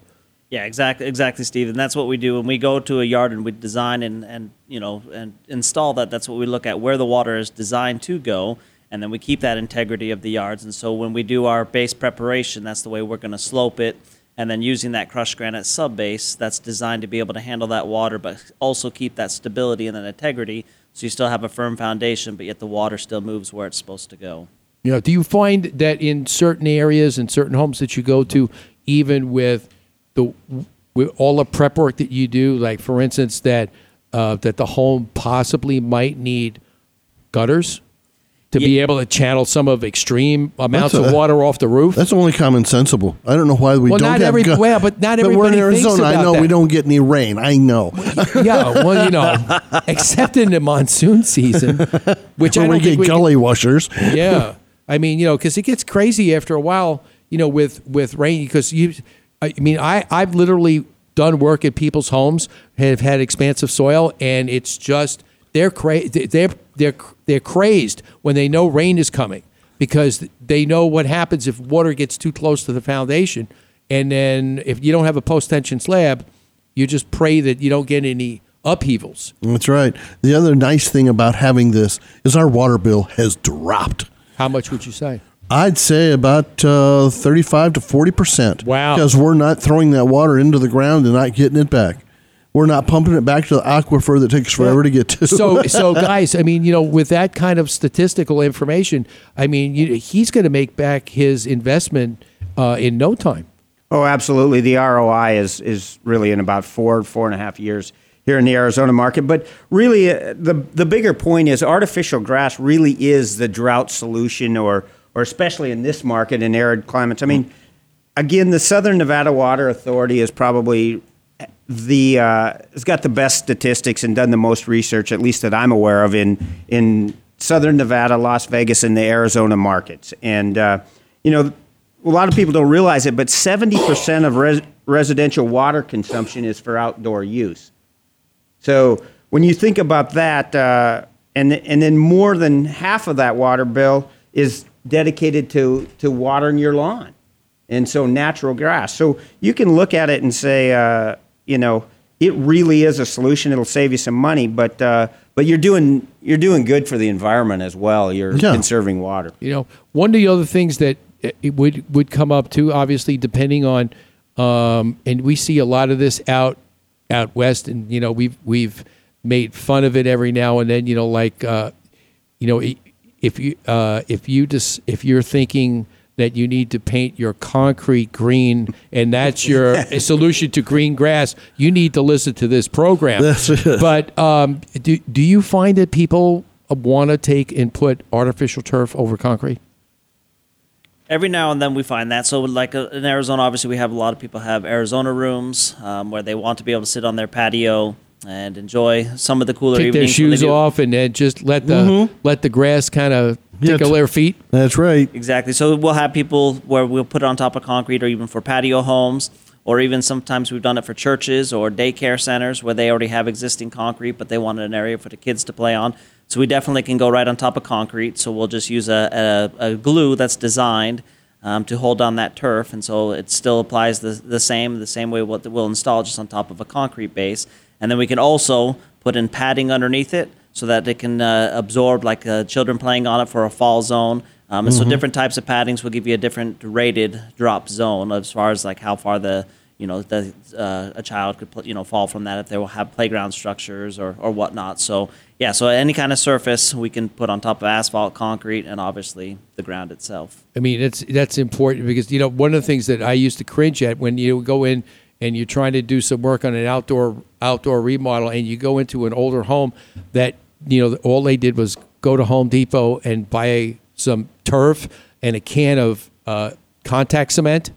Yeah, exactly, exactly, Steve. And that's what we do when we go to a yard and we design and, and you know and install that. That's what we look at where the water is designed to go, and then we keep that integrity of the yards. And so when we do our base preparation, that's the way we're going to slope it, and then using that crushed granite sub base that's designed to be able to handle that water, but also keep that stability and that integrity, so you still have a firm foundation, but yet the water still moves where it's supposed to go. You know, do you find that in certain areas and certain homes that you go to, even with the with all the prep work that you do, like for instance, that uh, that the home possibly might need gutters to be able to channel some of extreme amounts That's of water off the roof? That's only common sensible. I don't know why we Well, don't not have every- gu- well, but not we're in everybody Arizona. I know we don't get any rain. I know. yeah, well, you know, except in the monsoon season, which I we get we can- gully washers. yeah, I mean, you know, because it gets crazy after a while, you know, with with rain. Because you, I mean, I I've literally done work at people's homes, have had expansive soil, and it's just they're cra- they're they're they're crazed when they know rain is coming because they know what happens if water gets too close to the foundation, and then if you don't have a post tension slab, you just pray that you don't get any upheavals. That's right. The other nice thing about having this is our water bill has dropped. How much would you say? I'd say about uh, 35 to 40 percent. Wow. Because we're not throwing that water into the ground and not getting it back. We're not pumping it back to the aquifer that takes forever to get to. so so guys i mean you know with that kind of statistical information i mean you, he's going to make back his investment uh, in no time Oh, absolutely. The ROI is is really in about four four and a half years here in the Arizona market. But really, uh, the the bigger point is artificial grass really is the drought solution, or or especially in this market in arid climates. I mean, again, the Southern Nevada Water Authority is probably the uh, has got the best statistics and done the most research, at least that I'm aware of, in in Southern Nevada, Las Vegas, and the Arizona markets. And uh, you know, a lot of people don't realize it, but 70% of res- residential water consumption is for outdoor use. So when you think about that, uh, and and then more than half of that water bill is dedicated to to watering your lawn, and so natural grass. So you can look at it and say, uh, you know, it really is a solution. It'll save you some money, but uh, but you're doing you're doing good for the environment as well. You're Yeah. conserving water. you know one of the other things that uh, it would would come up too obviously depending on um, and we see a lot of this out out west and you know we've we've made fun of it every now and then you know like uh, you know if you uh, if you just if you're thinking that you need to paint your concrete green and that's your solution to green grass. You need to listen to this program. But um, do, do you find that people want to take and put artificial turf over concrete? Every now and then we find that. So, like uh, in Arizona, obviously we have a lot of people have Arizona rooms um, where they want to be able to sit on their patio and enjoy some of the cooler Take their evenings. when they shoes do- off and then just let the Mhm. let the grass kind of tickle their feet. That's right. Exactly. So we'll have people where we'll put it on top of concrete or even for patio homes, or even sometimes we've done it for churches or daycare centers where they already have existing concrete, but they wanted an area for the kids to play on. So we definitely can go right on top of concrete. So we'll just use a, a, a glue that's designed um, to hold on that turf. And so it still applies the, the same, the same way what we'll install just on top of a concrete base. And then we can also put in padding underneath it so that it can uh, absorb like uh, children playing on it for a fall zone. Um, and so Mhm. different types of paddings will give you a different rated drop zone as far as like how far the you know the uh, a child could pl- you know fall from that if they will have playground structures or or whatnot. So yeah, so any kind of surface we can put on top of asphalt, concrete, and obviously the ground itself. I mean, that's that's important because you know one of the things that I used to cringe at when you go in and you're trying to do some work on an outdoor outdoor remodel and you go into an older home that you know all they did was go to Home Depot and buy some turf and a can of uh, contact cement.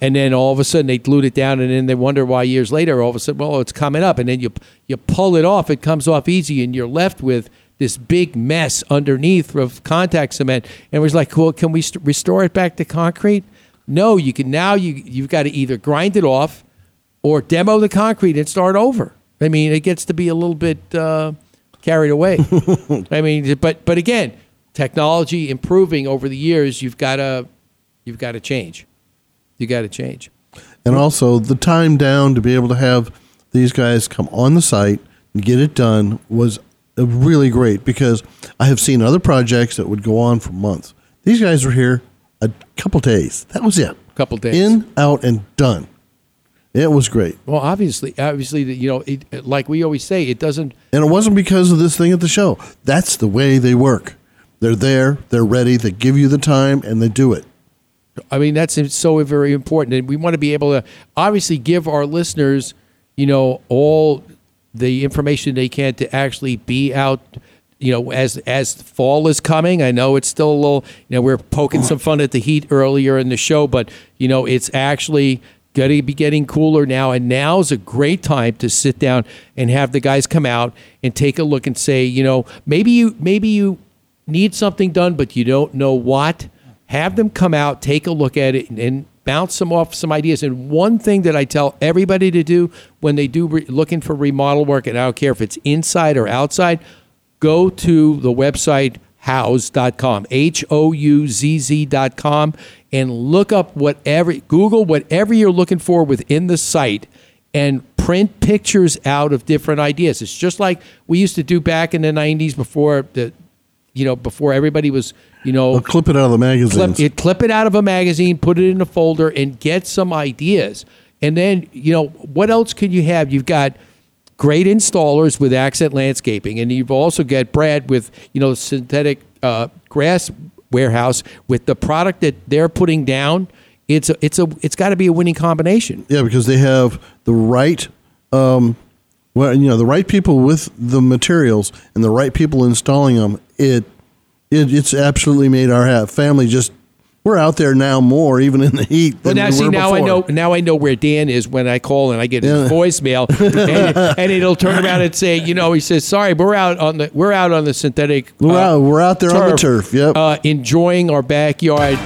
and then all of a sudden they glued it down, and then they wonder why years later all of a sudden, well, it's coming up, and then you you pull it off, it comes off easy, and you're left with this big mess underneath of contact cement. And it was like, well, can we st- restore it back to concrete? No, you can now. You you've got to either grind it off or demo the concrete and start over. I mean, it gets to be a little bit uh, carried away. I mean, but but again, technology improving over the years. You've got to you've got to change. You got to change. And also the time down to be able to have these guys come on the site and get it done was really great because I have seen other projects that would go on for months. These guys were here a couple days. That was it. A couple days. In, out, and done. It was great. Well, obviously, obviously, you know, it, like we always say, it doesn't. And it wasn't because of this thing at the show. That's the way they work. They're there, they're ready, they give you the time, and they do it. I mean, that's so very important, and we want to be able to obviously give our listeners, you know, all the information they can to actually be out. You know, as as fall is coming, I know it's still a little. You know, we're poking some fun at the heat earlier in the show, but you know, it's actually going to be getting cooler now, and now's a great time to sit down and have the guys come out and take a look and say, you know, maybe you maybe you need something done, but you don't know what. Have them come out, take a look at it, and, and bounce some off some ideas. And one thing that I tell everybody to do when they do re- looking for remodel work, and I don't care if it's inside or outside, go to the website houzz.com, H O U Z Z.com, and look up whatever, Google whatever you're looking for within the site and print pictures out of different ideas. It's just like we used to do back in the 90s before the, you know, before everybody was, you know, Well, clip it out of the magazine. clip it, clip it out of a magazine, put it in a folder, and get some ideas. And then, you know, what else can you have? You've got great installers with Accent Landscaping, and you've also got Brad with, you know, synthetic uh, grass warehouse with the product that they're putting down. It's a, it's a, it's got to be a winning combination. Yeah, because they have the right, um, well, you know, the right people with the materials and the right people installing them. It, it it's absolutely made our family just. We're out there now more, even in the heat. Well, than now we see, now I know. Now I know where Dan is when I call and I get his voicemail, and, and it'll turn around and say, you know, he says, "Sorry, we're out on the we're out on the synthetic. We're out- we're out there on the turf, Yep, uh, enjoying our backyard.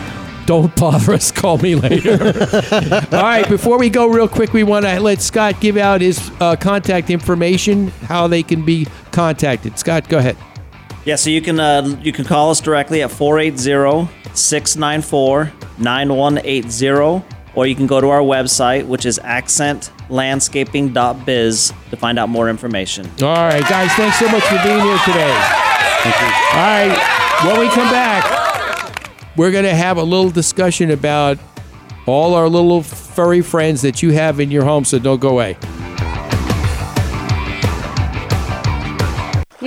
Don't bother us. Call me later. All right. Before we go, real quick, we want to let Scott give out his uh, contact information, how they can be contacted. Scott, go ahead. Yeah, so you can uh, you can call us directly at 480-694-9180 or you can go to our website which is accentlandscaping.biz to find out more information. All right, guys, thanks so much for being here today. All right, when we come back, we're going to have a little discussion about all our little furry friends that you have in your home, so don't go away.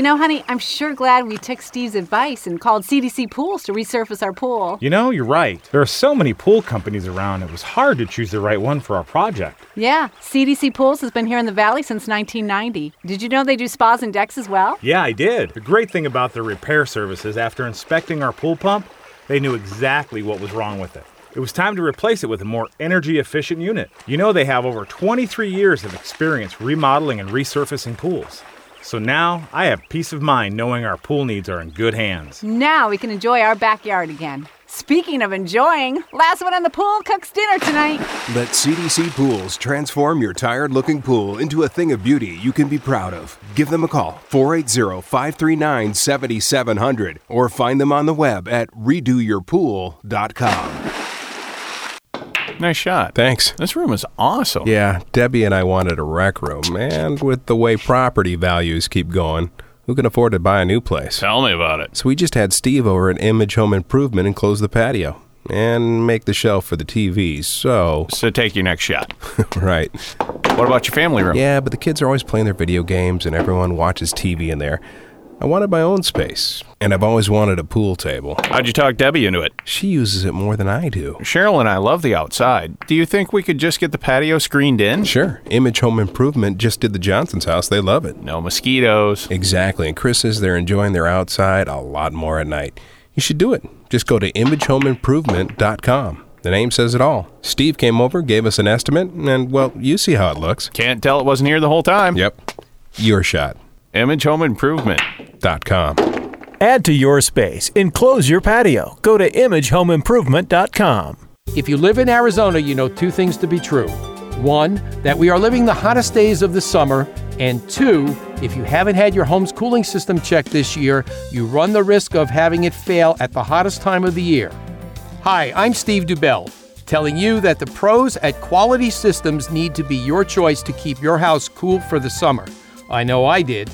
You know, honey, I'm sure glad we took Steve's advice and called CDC Pools to resurface our pool. You know, you're right. There are so many pool companies around, it was hard to choose the right one for our project. Yeah, CDC Pools has been here in the valley since 1990. Did you know they do spas and decks as well? Yeah, I did. The great thing about their repair services, after inspecting our pool pump, they knew exactly what was wrong with it. It was time to replace it with a more energy efficient unit. You know they have over 23 years of experience remodeling and resurfacing pools. So now I have peace of mind knowing our pool needs are in good hands. Now we can enjoy our backyard again. Speaking of enjoying, last one on the pool cooks dinner tonight. Let CDC Pools transform your tired looking pool into a thing of beauty you can be proud of. Give them a call, 480 539 7700, or find them on the web at redoyourpool.com. Nice shot. Thanks. This room is awesome. Yeah, Debbie and I wanted a rec room, and with the way property values keep going, who can afford to buy a new place? Tell me about it. So we just had Steve over at Image Home Improvement and close the patio and make the shelf for the TV. So, So take your next shot. right. What about your family room? Yeah, but the kids are always playing their video games and everyone watches TV in there. I wanted my own space, and I've always wanted a pool table. How'd you talk Debbie into it? She uses it more than I do. Cheryl and I love the outside. Do you think we could just get the patio screened in? Sure. Image Home Improvement just did the Johnson's house. They love it. No mosquitoes. Exactly. And Chris says they're enjoying their outside a lot more at night. You should do it. Just go to imagehomeimprovement.com. The name says it all. Steve came over, gave us an estimate, and well, you see how it looks. Can't tell it wasn't here the whole time. Yep. Your shot. Image Home Improvement. Dot com. Add to your space. Enclose your patio. Go to imagehomeimprovement.com. If you live in Arizona, you know two things to be true. One, that we are living the hottest days of the summer. And two, if you haven't had your home's cooling system checked this year, you run the risk of having it fail at the hottest time of the year. Hi, I'm Steve Dubell, telling you that the pros at Quality Systems need to be your choice to keep your house cool for the summer. I know I did.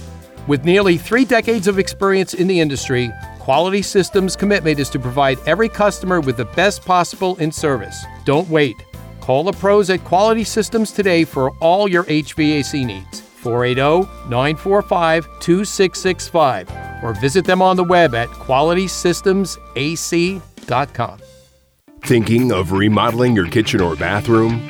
With nearly three decades of experience in the industry, Quality Systems' commitment is to provide every customer with the best possible in service. Don't wait. Call the pros at Quality Systems today for all your HVAC needs. 480 945 2665 or visit them on the web at qualitysystemsac.com. Thinking of remodeling your kitchen or bathroom?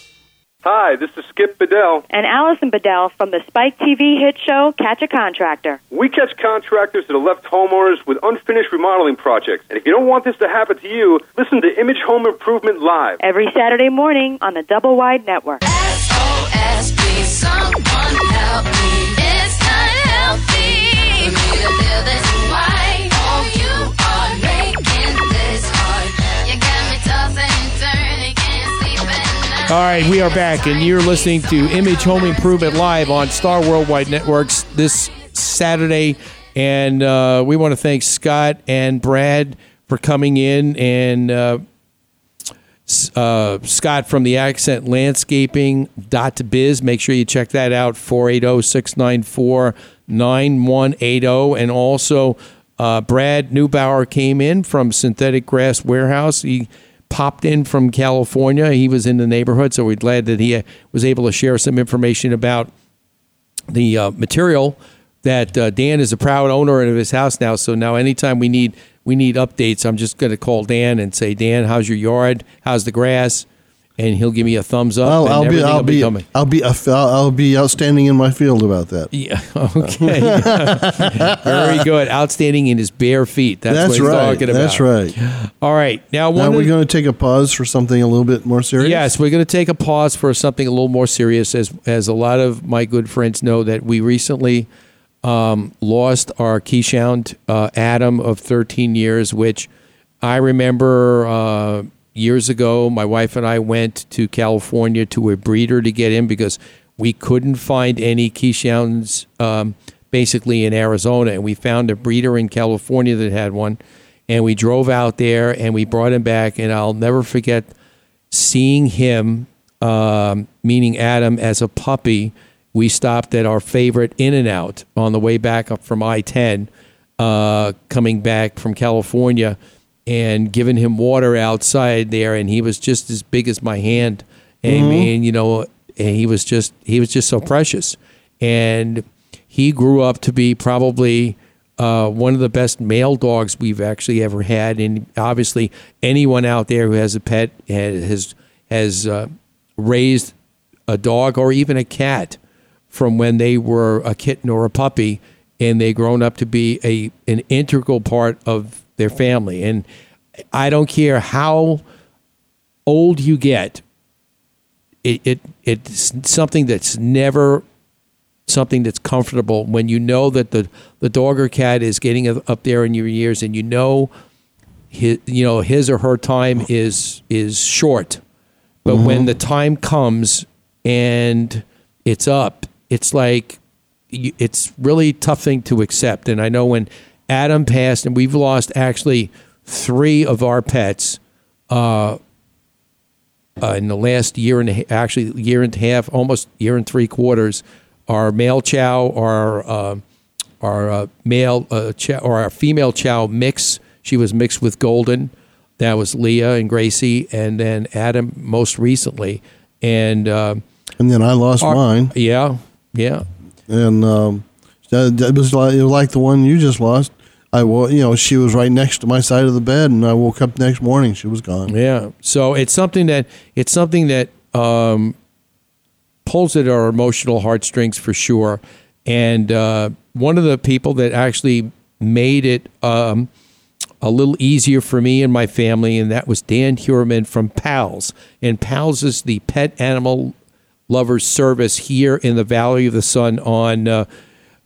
Hi, this is Skip Bedell. And Alison Bedell from the Spike TV hit show Catch a Contractor. We catch contractors that have left homeowners with unfinished remodeling projects. And if you don't want this to happen to you, listen to Image Home Improvement Live. Every Saturday morning on the Double Wide Network. SOS, please someone help me. It's not healthy All right, we are back, and you're listening to Image Home Improvement Live on Star Worldwide Networks this Saturday. And uh, we want to thank Scott and Brad for coming in, and uh, uh, Scott from the Accent Landscaping dot biz. Make sure you check that out 480 694 9180. And also, uh, Brad Neubauer came in from Synthetic Grass Warehouse. He popped in from California. He was in the neighborhood, so we're glad that he uh, was able to share some information about the uh, material that uh, Dan is a proud owner of his house now. So now, anytime we need we need updates, I'm just going to call Dan and say, Dan, how's your yard? How's the grass? And he'll give me a thumbs up. I'll, I'll be I'll will be. I'll be I'll, I'll be outstanding in my field about that. Yeah. Okay. Very good. Outstanding in his bare feet. That's, That's what he's right. talking about. That's right. All right. Now, Now we're going to take a pause for something a little bit more serious. Yes, we're going to take a pause for something a little more serious, as as a lot of my good friends know that we recently um, lost our Keeshond uh, Adam of 13 years, which I remember uh, years ago, my wife and I went to California to a breeder to get him because we couldn't find any Keeshonds um, basically in Arizona. And we found a breeder in California that had one. And we drove out there and we brought him back. And I'll never forget seeing him, um, meaning Adam, as a puppy. We stopped at our favorite In N Out on the way back up from I 10, uh, coming back from California, and giving him water outside there. And he was just as big as my hand. And, Mhm. and you know, and he was just he was just so precious. And he grew up to be probably uh, one of the best male dogs we've actually ever had. And obviously, anyone out there who has a pet has has uh, raised a dog or even a cat from when they were a kitten or a puppy, and they grown up to be a an integral part of their family. And I don't care how old you get, it, it it's something that's never something that's comfortable. When you know that the the dog or cat is getting up there in your years and you know his you know his or her time is is short. But when mm-hmm. the time comes and it's up it's like it's really tough thing to accept. And i know when adam passed and we've lost actually three of our pets uh, uh, in the last year and a actually year and a half, almost year and three quarters, our male chow, our uh, our uh, male uh, chow, or our female chow mix. She was mixed with golden. That was Leah and Gracie, and then Adam most recently, and um, and then I lost our- mine. Yeah, yeah. and um, that was like it was like the one you just lost. I wo- you know she was right next to my side of the bed, and I woke up next morning she was gone. Yeah. So it's something that it's something that um, pulls at our emotional heartstrings for sure. And uh, one of the people that actually made it um, a little easier for me and my family, and that was Dan Hurman from PALS. And PALS is the pet animal lovers service here in the Valley of the Sun on uh,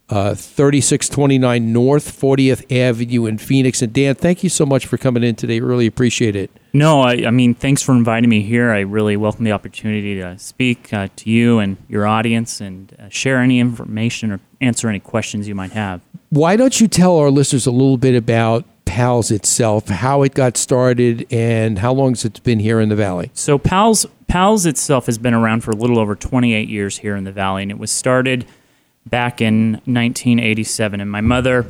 uh, 3629 North 40th Avenue in Phoenix. And Dan, thank you so much for coming in today. Really appreciate it. No, I, I mean, thanks for inviting me here. I really welcome the opportunity to speak uh, to you and your audience and uh, share any information or answer any questions you might have. Why don't you tell our listeners a little bit about PALS itself, how it got started, and how long has it been here in the Valley? So PALS PALS itself has been around for a little over 28 years here in the valley, and it was started back in 1987. And my mother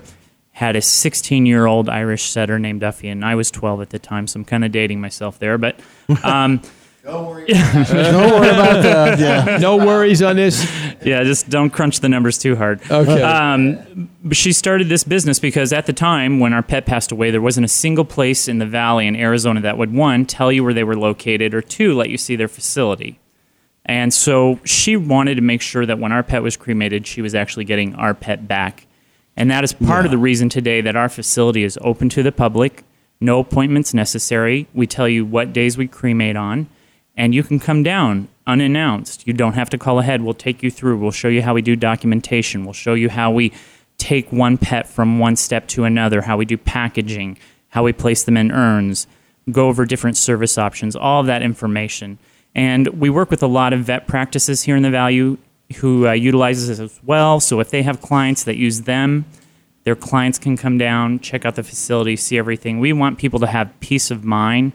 had a 16 year old Irish setter named Duffy, and I was 12 at the time, so I'm kind of dating myself there. But um, Don't worry about that. Yeah. No worries on this. Yeah, just don't crunch the numbers too hard. Okay. Um, she started this business because at the time when our pet passed away, there wasn't a single place in the valley in Arizona that would one tell you where they were located, or two let you see their facility. And so she wanted to make sure that when our pet was cremated, she was actually getting our pet back. And that is part of the reason today that our facility is open to the public. No appointments necessary. We tell you what days we cremate on, and you can come down unannounced. You don't have to call ahead. We'll take you through. We'll show you how we do documentation. We'll show you how we take one pet from one step to another, how we do packaging, how we place them in urns, go over different service options, all of that information. And we work with a lot of vet practices here in the Valley who uh, utilizes this as well. So if they have clients that use them, their clients can come down, check out the facility, see everything. We want people to have peace of mind,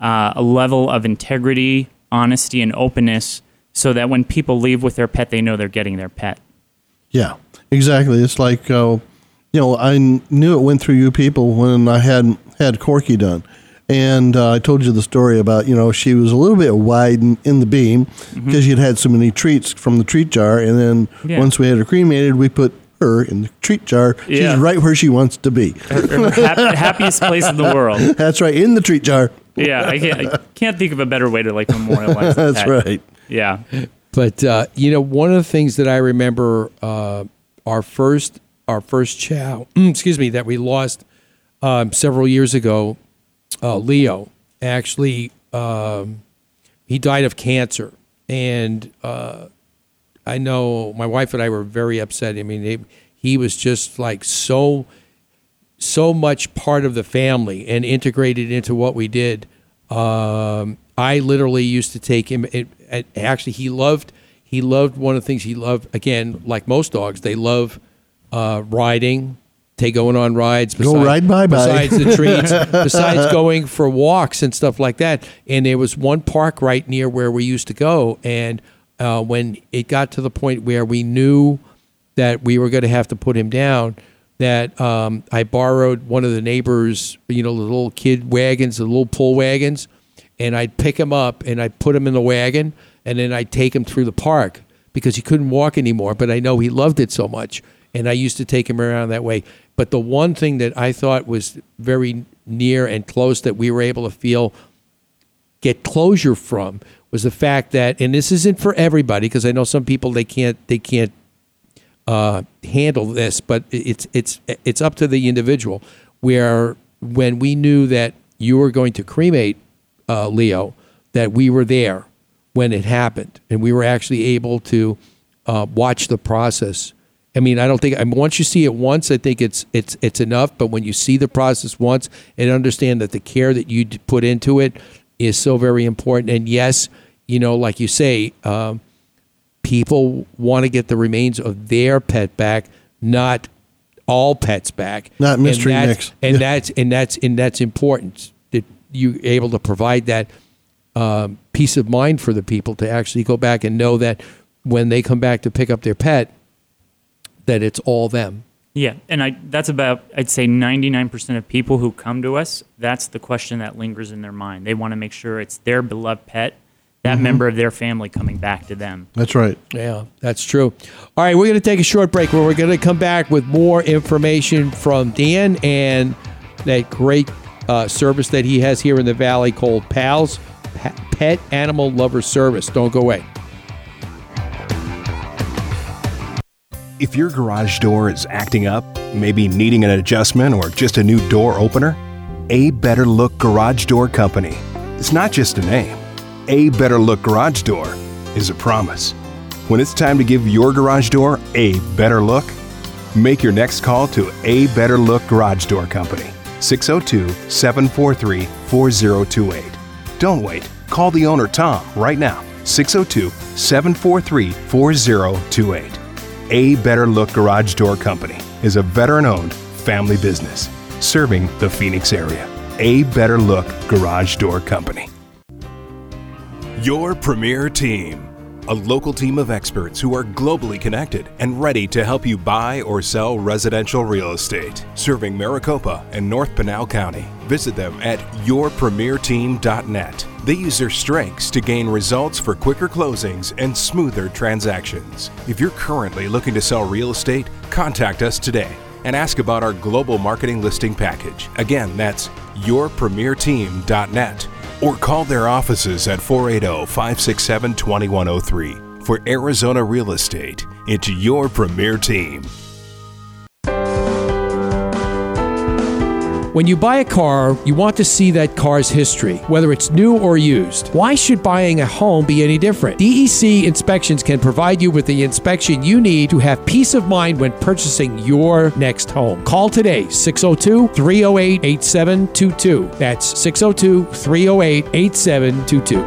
uh, a level of integrity, honesty, and openness so that when people leave with their pet, they know they're getting their pet. Yeah, exactly. It's like uh, you know I knew it went through you people when I had had Corky done. And uh, I told you the story about, you know, she was a little bit wide in, in the beam because she'd had so many treats from the treat jar. And then Yeah. once we had her cremated, we put her in the treat jar. Yeah. She's right where she wants to be. Her- her hap- happiest place in the world. That's right, in the treat jar. Yeah, I can't, I can't think of a better way to like memorialize. a That's pet. right. Yeah. But uh, you know, one of the things that I remember uh, our first our first chow, excuse me, that we lost um, several years ago, uh, Leo actually um, he died of cancer, and uh, I know my wife and I were very upset. I mean, he, he was just like so so much part of the family and integrated into what we did. Um, I literally used to take him. It, it, actually, he loved he loved one of the things he loved. Again, like most dogs, they love uh, riding. Take going on rides. Go ride bye-bye. Besides the treats, besides going for walks and stuff like that. And there was one park right near where we used to go. And uh, when it got to the point where we knew that we were going to have to put him down, that um, I borrowed one of the neighbors, you know, the little kid wagons, the little pull wagons, and I'd pick him up and I'd put him in the wagon, and then I'd take him through the park because he couldn't walk anymore. But I know he loved it so much, and I used to take him around that way. But the one thing that I thought was very near and close that we were able to feel get closure from was the fact that, and this isn't for everybody because I know some people they can't they can't uh, handle this, but it's it's it's up to the individual. Where when we knew that you were going to cremate uh, Leo, that we were there when it happened, and we were actually able to uh, watch the process. I mean, I don't think I mean, once you see it once, I think it's it's it's enough. But when you see the process once and understand that the care that you put into it is so very important, and yes, you know, like you say, um, people want to get the remains of their pet back, not all pets back. Not And mystery that's- mix. And Yeah. that's and that's and that's important that you're able to provide that um, peace of mind for the people to actually go back and know that when they come back to pick up their pet, that it's all them. Yeah, and I that's about I'd say 99% of people who come to us, that's the question that lingers in their mind. They want to make sure it's their beloved pet, that Mhm. member of their family coming back to them. That's right. Yeah, that's true. All right, we're going to take a short break where we're going to come back with more information from Dan and that great uh, service that he has here in the Valley called PALS, Pet Animal Lover Service. Don't go away. If your garage door is acting up, maybe needing an adjustment or just a new door opener, A Better Look Garage Door Company. It's not just a name. A Better Look Garage Door is a promise. When it's time to give your garage door a better look, make your next call to A Better Look Garage Door Company, 602 743 4028. Don't wait. Call the owner, Tom, right now, 602 743 4028. A Better Look Garage Door Company is a veteran owned family business serving the Phoenix area. A Better Look Garage Door Company. Your premier team. A local team of experts who are globally connected and ready to help you buy or sell residential real estate. Serving Maricopa and North Pinal County. Visit them at yourpremierteam.net. They use their strengths to gain results for quicker closings and smoother transactions. If you're currently looking to sell real estate, contact us today and ask about our global marketing listing package. Again, that's yourpremierteam.net or call their offices at 480 567 2103. For Arizona Real Estate, it's your premier team. When you buy a car, you want to see that car's history, whether it's new or used. Why should buying a home be any different? DEC Inspections can provide you with the inspection you need to have peace of mind when purchasing your next home. Call today 602 308 8722. That's 602 308 8722.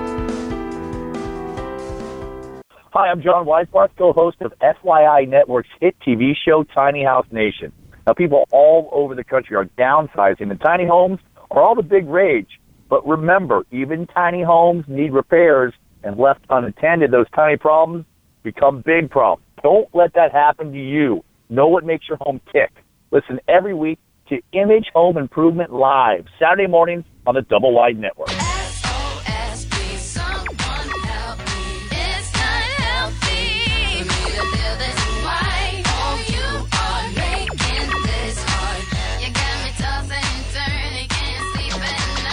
Hi, I'm John Weisbarth, co-host of FYI Network's hit TV show Tiny House Nation. Now, people all over the country are downsizing, and tiny homes are all the big rage. But remember, even tiny homes need repairs, and left unattended, those tiny problems become big problems. Don't let that happen to you. Know what makes your home tick. Listen every week to Image Home Improvement Live, Saturday mornings on the Double Wide Network.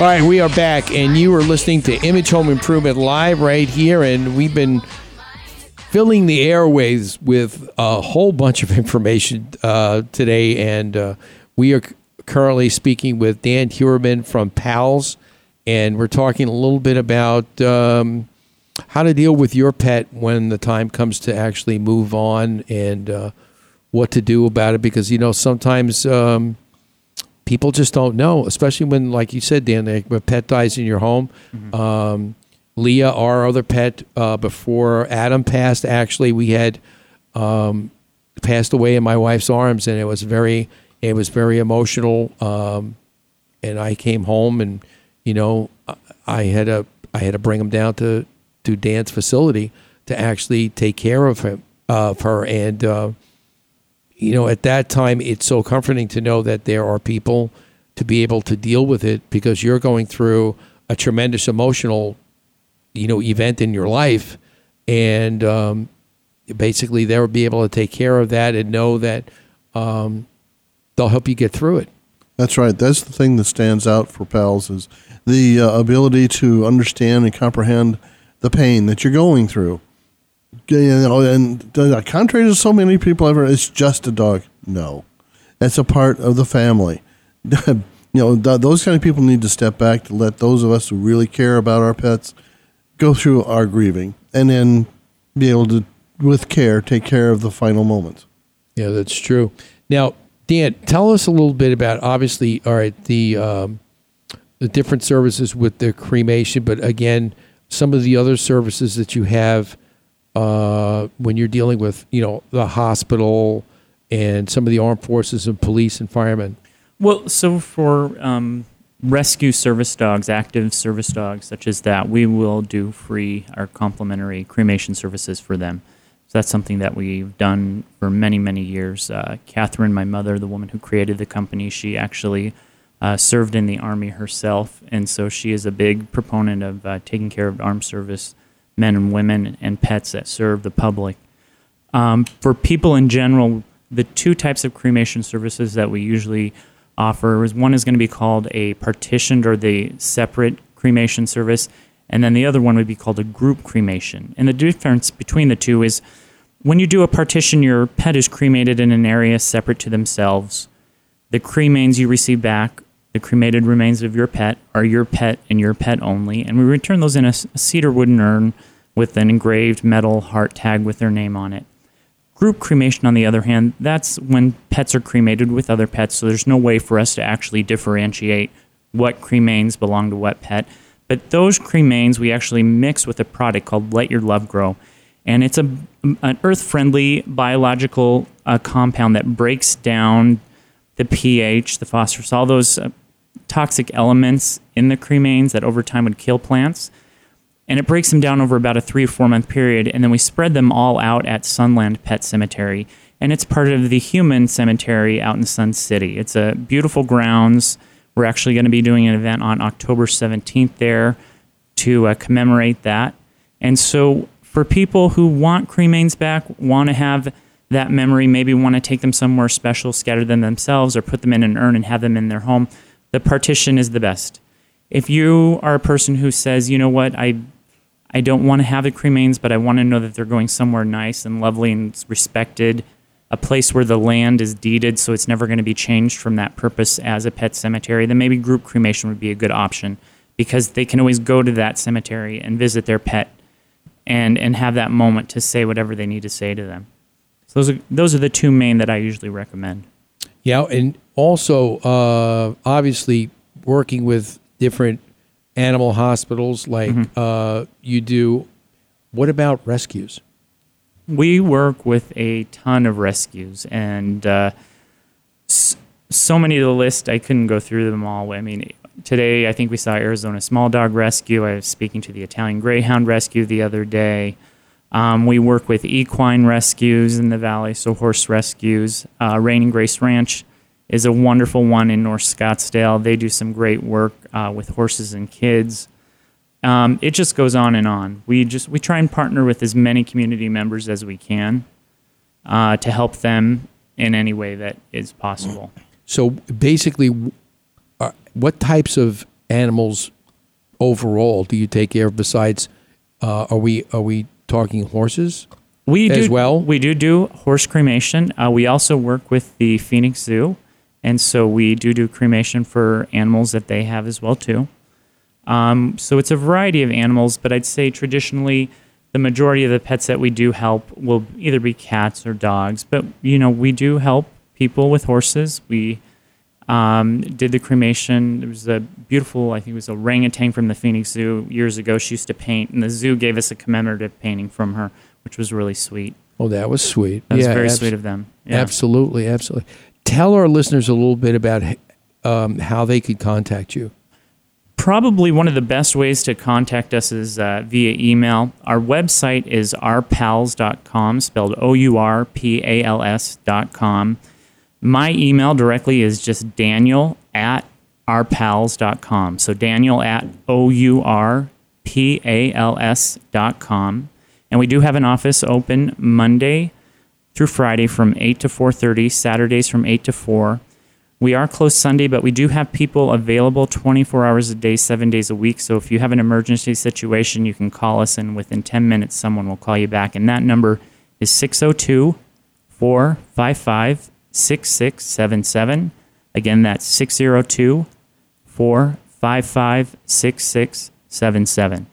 All right, we are back, and you are listening to Image Home Improvement Live right here, and we've been filling the airways with a whole bunch of information uh, today, and uh, we are currently speaking with Dan Huerman from PALS, and we're talking a little bit about um, how to deal with your pet when the time comes to actually move on, and uh, what to do about it, because you know sometimes. Um, people just don't know, especially when, like you said, Dan, like, a pet dies in your home. Um, Leah, our other pet, uh, before Adam passed, actually, we had um, passed away in my wife's arms, and it was very, it was very emotional. Um, and I came home, and you know, I- had to, I had to bring him down to to Dan's facility to actually take care of him, of her, and. Uh, you know, at that time, it's so comforting to know that there are people to be able to deal with it because you're going through a tremendous emotional, you know, event in your life, and um, basically they'll be able to take care of that and know that um, they'll help you get through it. That's right. That's the thing that stands out for pals is the uh, ability to understand and comprehend the pain that you're going through. You know, and contrary to so many people ever, it's just a dog. No, it's a part of the family. you know, th- those kind of people need to step back to let those of us who really care about our pets go through our grieving and then be able to, with care, take care of the final moments. Yeah, that's true. Now, Dan, tell us a little bit about obviously, all right, the um, the different services with the cremation, but again, some of the other services that you have uh, when you're dealing with, you know, the hospital and some of the armed forces and police and firemen. Well, so for um, rescue service dogs, active service dogs such as that, we will do free or complimentary cremation services for them. So that's something that we've done for many, many years. Uh, Catherine, my mother, the woman who created the company, she actually uh, served in the Army herself. And so she is a big proponent of uh, taking care of armed service men and women and pets that serve the public. Um, for people in general, the two types of cremation services that we usually offer is one is going to be called a partitioned or the separate cremation service, and then the other one would be called a group cremation. And the difference between the two is when you do a partition, your pet is cremated in an area separate to themselves. The cremains you receive back, the cremated remains of your pet, are your pet and your pet only, and we return those in a cedar wooden urn with an engraved metal heart tag with their name on it. Group cremation, on the other hand, that's when pets are cremated with other pets, so there's no way for us to actually differentiate what cremains belong to what pet. But those cremains we actually mix with a product called Let Your Love Grow. And it's a, an earth friendly biological uh, compound that breaks down the pH, the phosphorus, all those uh, toxic elements in the cremains that over time would kill plants and it breaks them down over about a three or four month period and then we spread them all out at sunland pet cemetery. And it's part of the human cemetery out in sun city. It's a beautiful grounds. We're actually going to be doing an event on october 17th there to uh, commemorate that. And so for people who want cremains back want to have that memory maybe want to take them somewhere special scatter them themselves or put them in an urn and have them in their home the partition is the best. If you are a person who says you know what? I I don't want to have the cremains, but I want to know that they're going somewhere nice and lovely and respected, a place where the land is deeded so it's never going to be changed from that purpose as a pet cemetery, then maybe group cremation would be a good option because they can always go to that cemetery and visit their pet and, and have that moment to say whatever they need to say to them. So those are, those are the two main that I usually recommend. Yeah, and also uh, obviously working with different animal hospitals like uh, you do. What about rescues? We work with a ton of rescues, and uh, so many of the list I couldn't go through them all. I mean, today I think we saw Arizona Small Dog Rescue. I was speaking to the Italian Greyhound Rescue the other day. Um, we work with equine rescues in the valley, so horse rescues. Uh, Rain and Grace Ranch is a wonderful one in North Scottsdale. They do some great work uh, with horses and kids. Um, it just goes on and on. We just we try and partner with as many community members as we can uh, to help them in any way that is possible. So basically, uh, what types of animals overall do you take care of? Besides, uh, are we are we talking horses? We as do, well. We do do horse cremation. Uh, we also work with the Phoenix Zoo, and so we do do cremation for animals that they have as well too. Um, so it's a variety of animals, but I'd say traditionally the majority of the pets that we do help will either be cats or dogs. But you know we do help people with horses. We Um, did the cremation. There was a beautiful, I think it was a orangutan from the Phoenix Zoo years ago. She used to paint, and the zoo gave us a commemorative painting from her, which was really sweet. Oh, that was sweet. That was very abs- sweet of them. Yeah. Absolutely, absolutely. Tell our listeners a little bit about um, how they could contact you. Probably one of the best ways to contact us is uh, via email. Our website is ourpals.com, spelled O U R P A L S.com. My email directly is just daniel at ourpals.com. So daniel at O U R P A L S.com. And we do have an office open Monday through Friday from 8 to 4:30, Saturdays from 8 to 4. We are closed Sunday, but we do have people available 24 hours a day, 7 days a week. So if you have an emergency situation, you can call us and within 10 minutes someone will call you back. And that number is 602 455 6677. Again, that's 602 455 6677.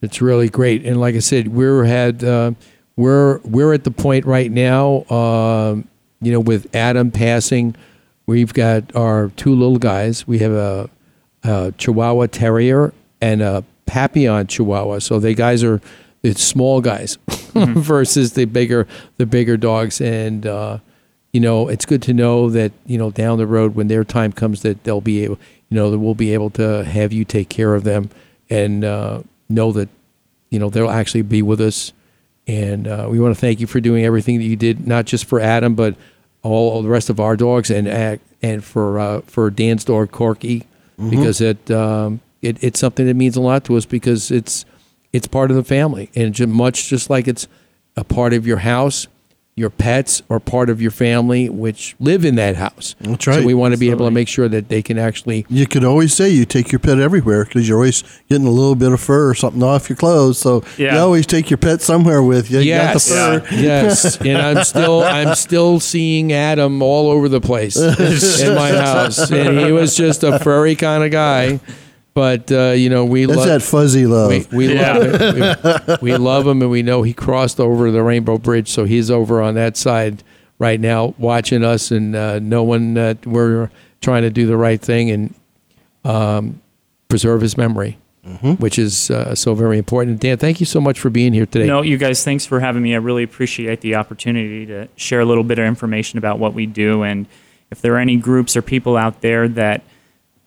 It's really great, and like I said, we're had uh, we're we're at the point right now. Um, you know, with Adam passing, we've got our two little guys. We have a, a Chihuahua Terrier and a Papillon Chihuahua. So they guys are it's small guys versus the bigger the bigger dogs, and uh, you know it's good to know that you know down the road when their time comes that they'll be able you know that we'll be able to have you take care of them and uh, know that you know they'll actually be with us. And uh, we want to thank you for doing everything that you did, not just for Adam, but all the rest of our dogs, and uh, and for uh, for Dan's dog Corky, Mhm. because it, um, it it's something that means a lot to us because it's it's part of the family, and much just like it's a part of your house, your pets are part of your family, which live in that house. That's right. So we want to be able to make sure that they can actually You could always say you take your pet everywhere because you're always getting a little bit of fur or something off your clothes. So you always take your pet somewhere with you. Yes, You got the fur. yes, and I'm still I'm still seeing Adam all over the place in my house, and he was just a furry kind of guy. But uh, you know, we That's love that fuzzy love. We, we love it. We, we love him, and we know he crossed over the Rainbow Bridge, so he's over on that side right now, watching us and uh, knowing that we're trying to do the right thing and um, preserve his memory, which is uh, so very important. Dan, thank you so much for being here today. No, you guys, thanks for having me. I really appreciate the opportunity to share a little bit of information about what we do. And if there are any groups or people out there that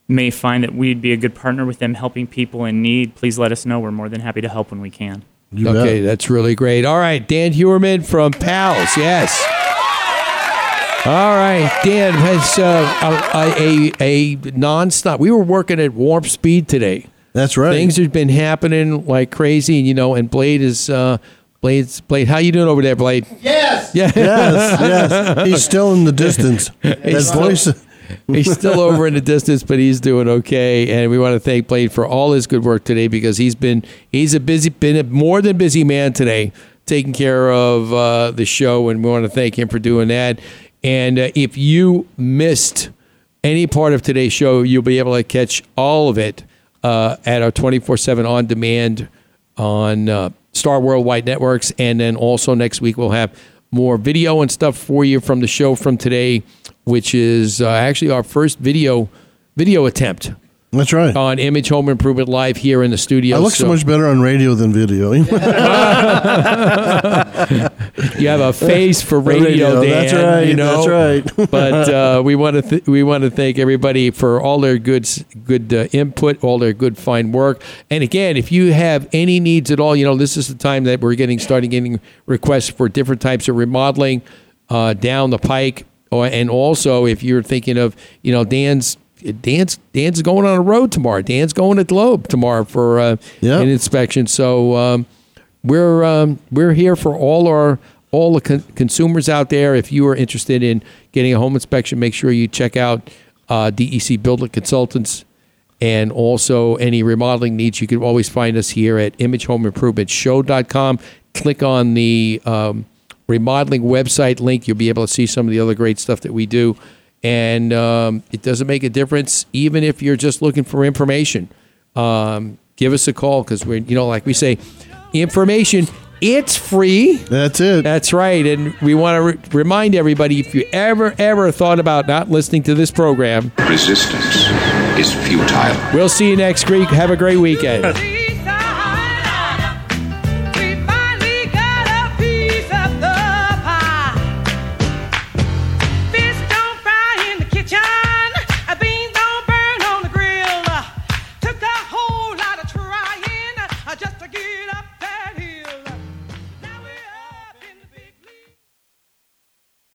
may find that we'd be a good partner with them helping people in need, please let us know. We're more than happy to help when we can. okay, that's really great. All right, Dan Huerman from Pals. Yes. All right, Dan has uh, a, a a nonstop. We were working at warp speed today. That's right. Things have been happening like crazy, and you know. And Blade is uh, Blade's Blade. How you doing over there, Blade? Yes. Yeah. Yes, yes. He's still in the distance. That He's still- voice. He's still over in the distance, but he's doing okay. And we want to thank Blade for all his good work today because he's been he's a busy, been a more than busy man today, taking care of uh, the show, and we want to thank him for doing that. And uh, if you missed any part of today's show, you'll be able to catch all of it uh, at our twenty four seven on demand on uh, Star Worldwide Networks, and then also next week we'll have more video and stuff for you from the show from today, which is uh, actually our first video video attempt. That's right. On Image Home Improvement Live here in the studio. I look so much better on radio than video. you have a face for radio, Radio, Dan. that's right, You know? that's right. but uh, we want to th- we want to thank everybody for all their good good uh, input, all their good fine work. And again, if you have any needs at all, you know this is the time that we're getting starting getting requests for different types of remodeling uh, down the pike. Or, and also, if you're thinking of you know Dan's. Dan's Dan's going on a road tomorrow. Dan's going to Globe tomorrow for uh, an inspection. So um, we're um, we're here for all our all the con- consumers out there. If you are interested in getting a home inspection, make sure you check out uh, DEC Building Consultants. And also any remodeling needs, you can always find us here at imagehomeimprovement.show.com. Click on the um, remodeling website link. You'll be able to see some of the other great stuff that we do. And um, it doesn't make a difference, even if you're just looking for information. Um, give us a call because we're, you know, like we say, information It's free. That's it. That's right. And we want to re- remind everybody if you ever, ever thought about not listening to this program, Resistance is futile. we'll see you next week. Have a great weekend.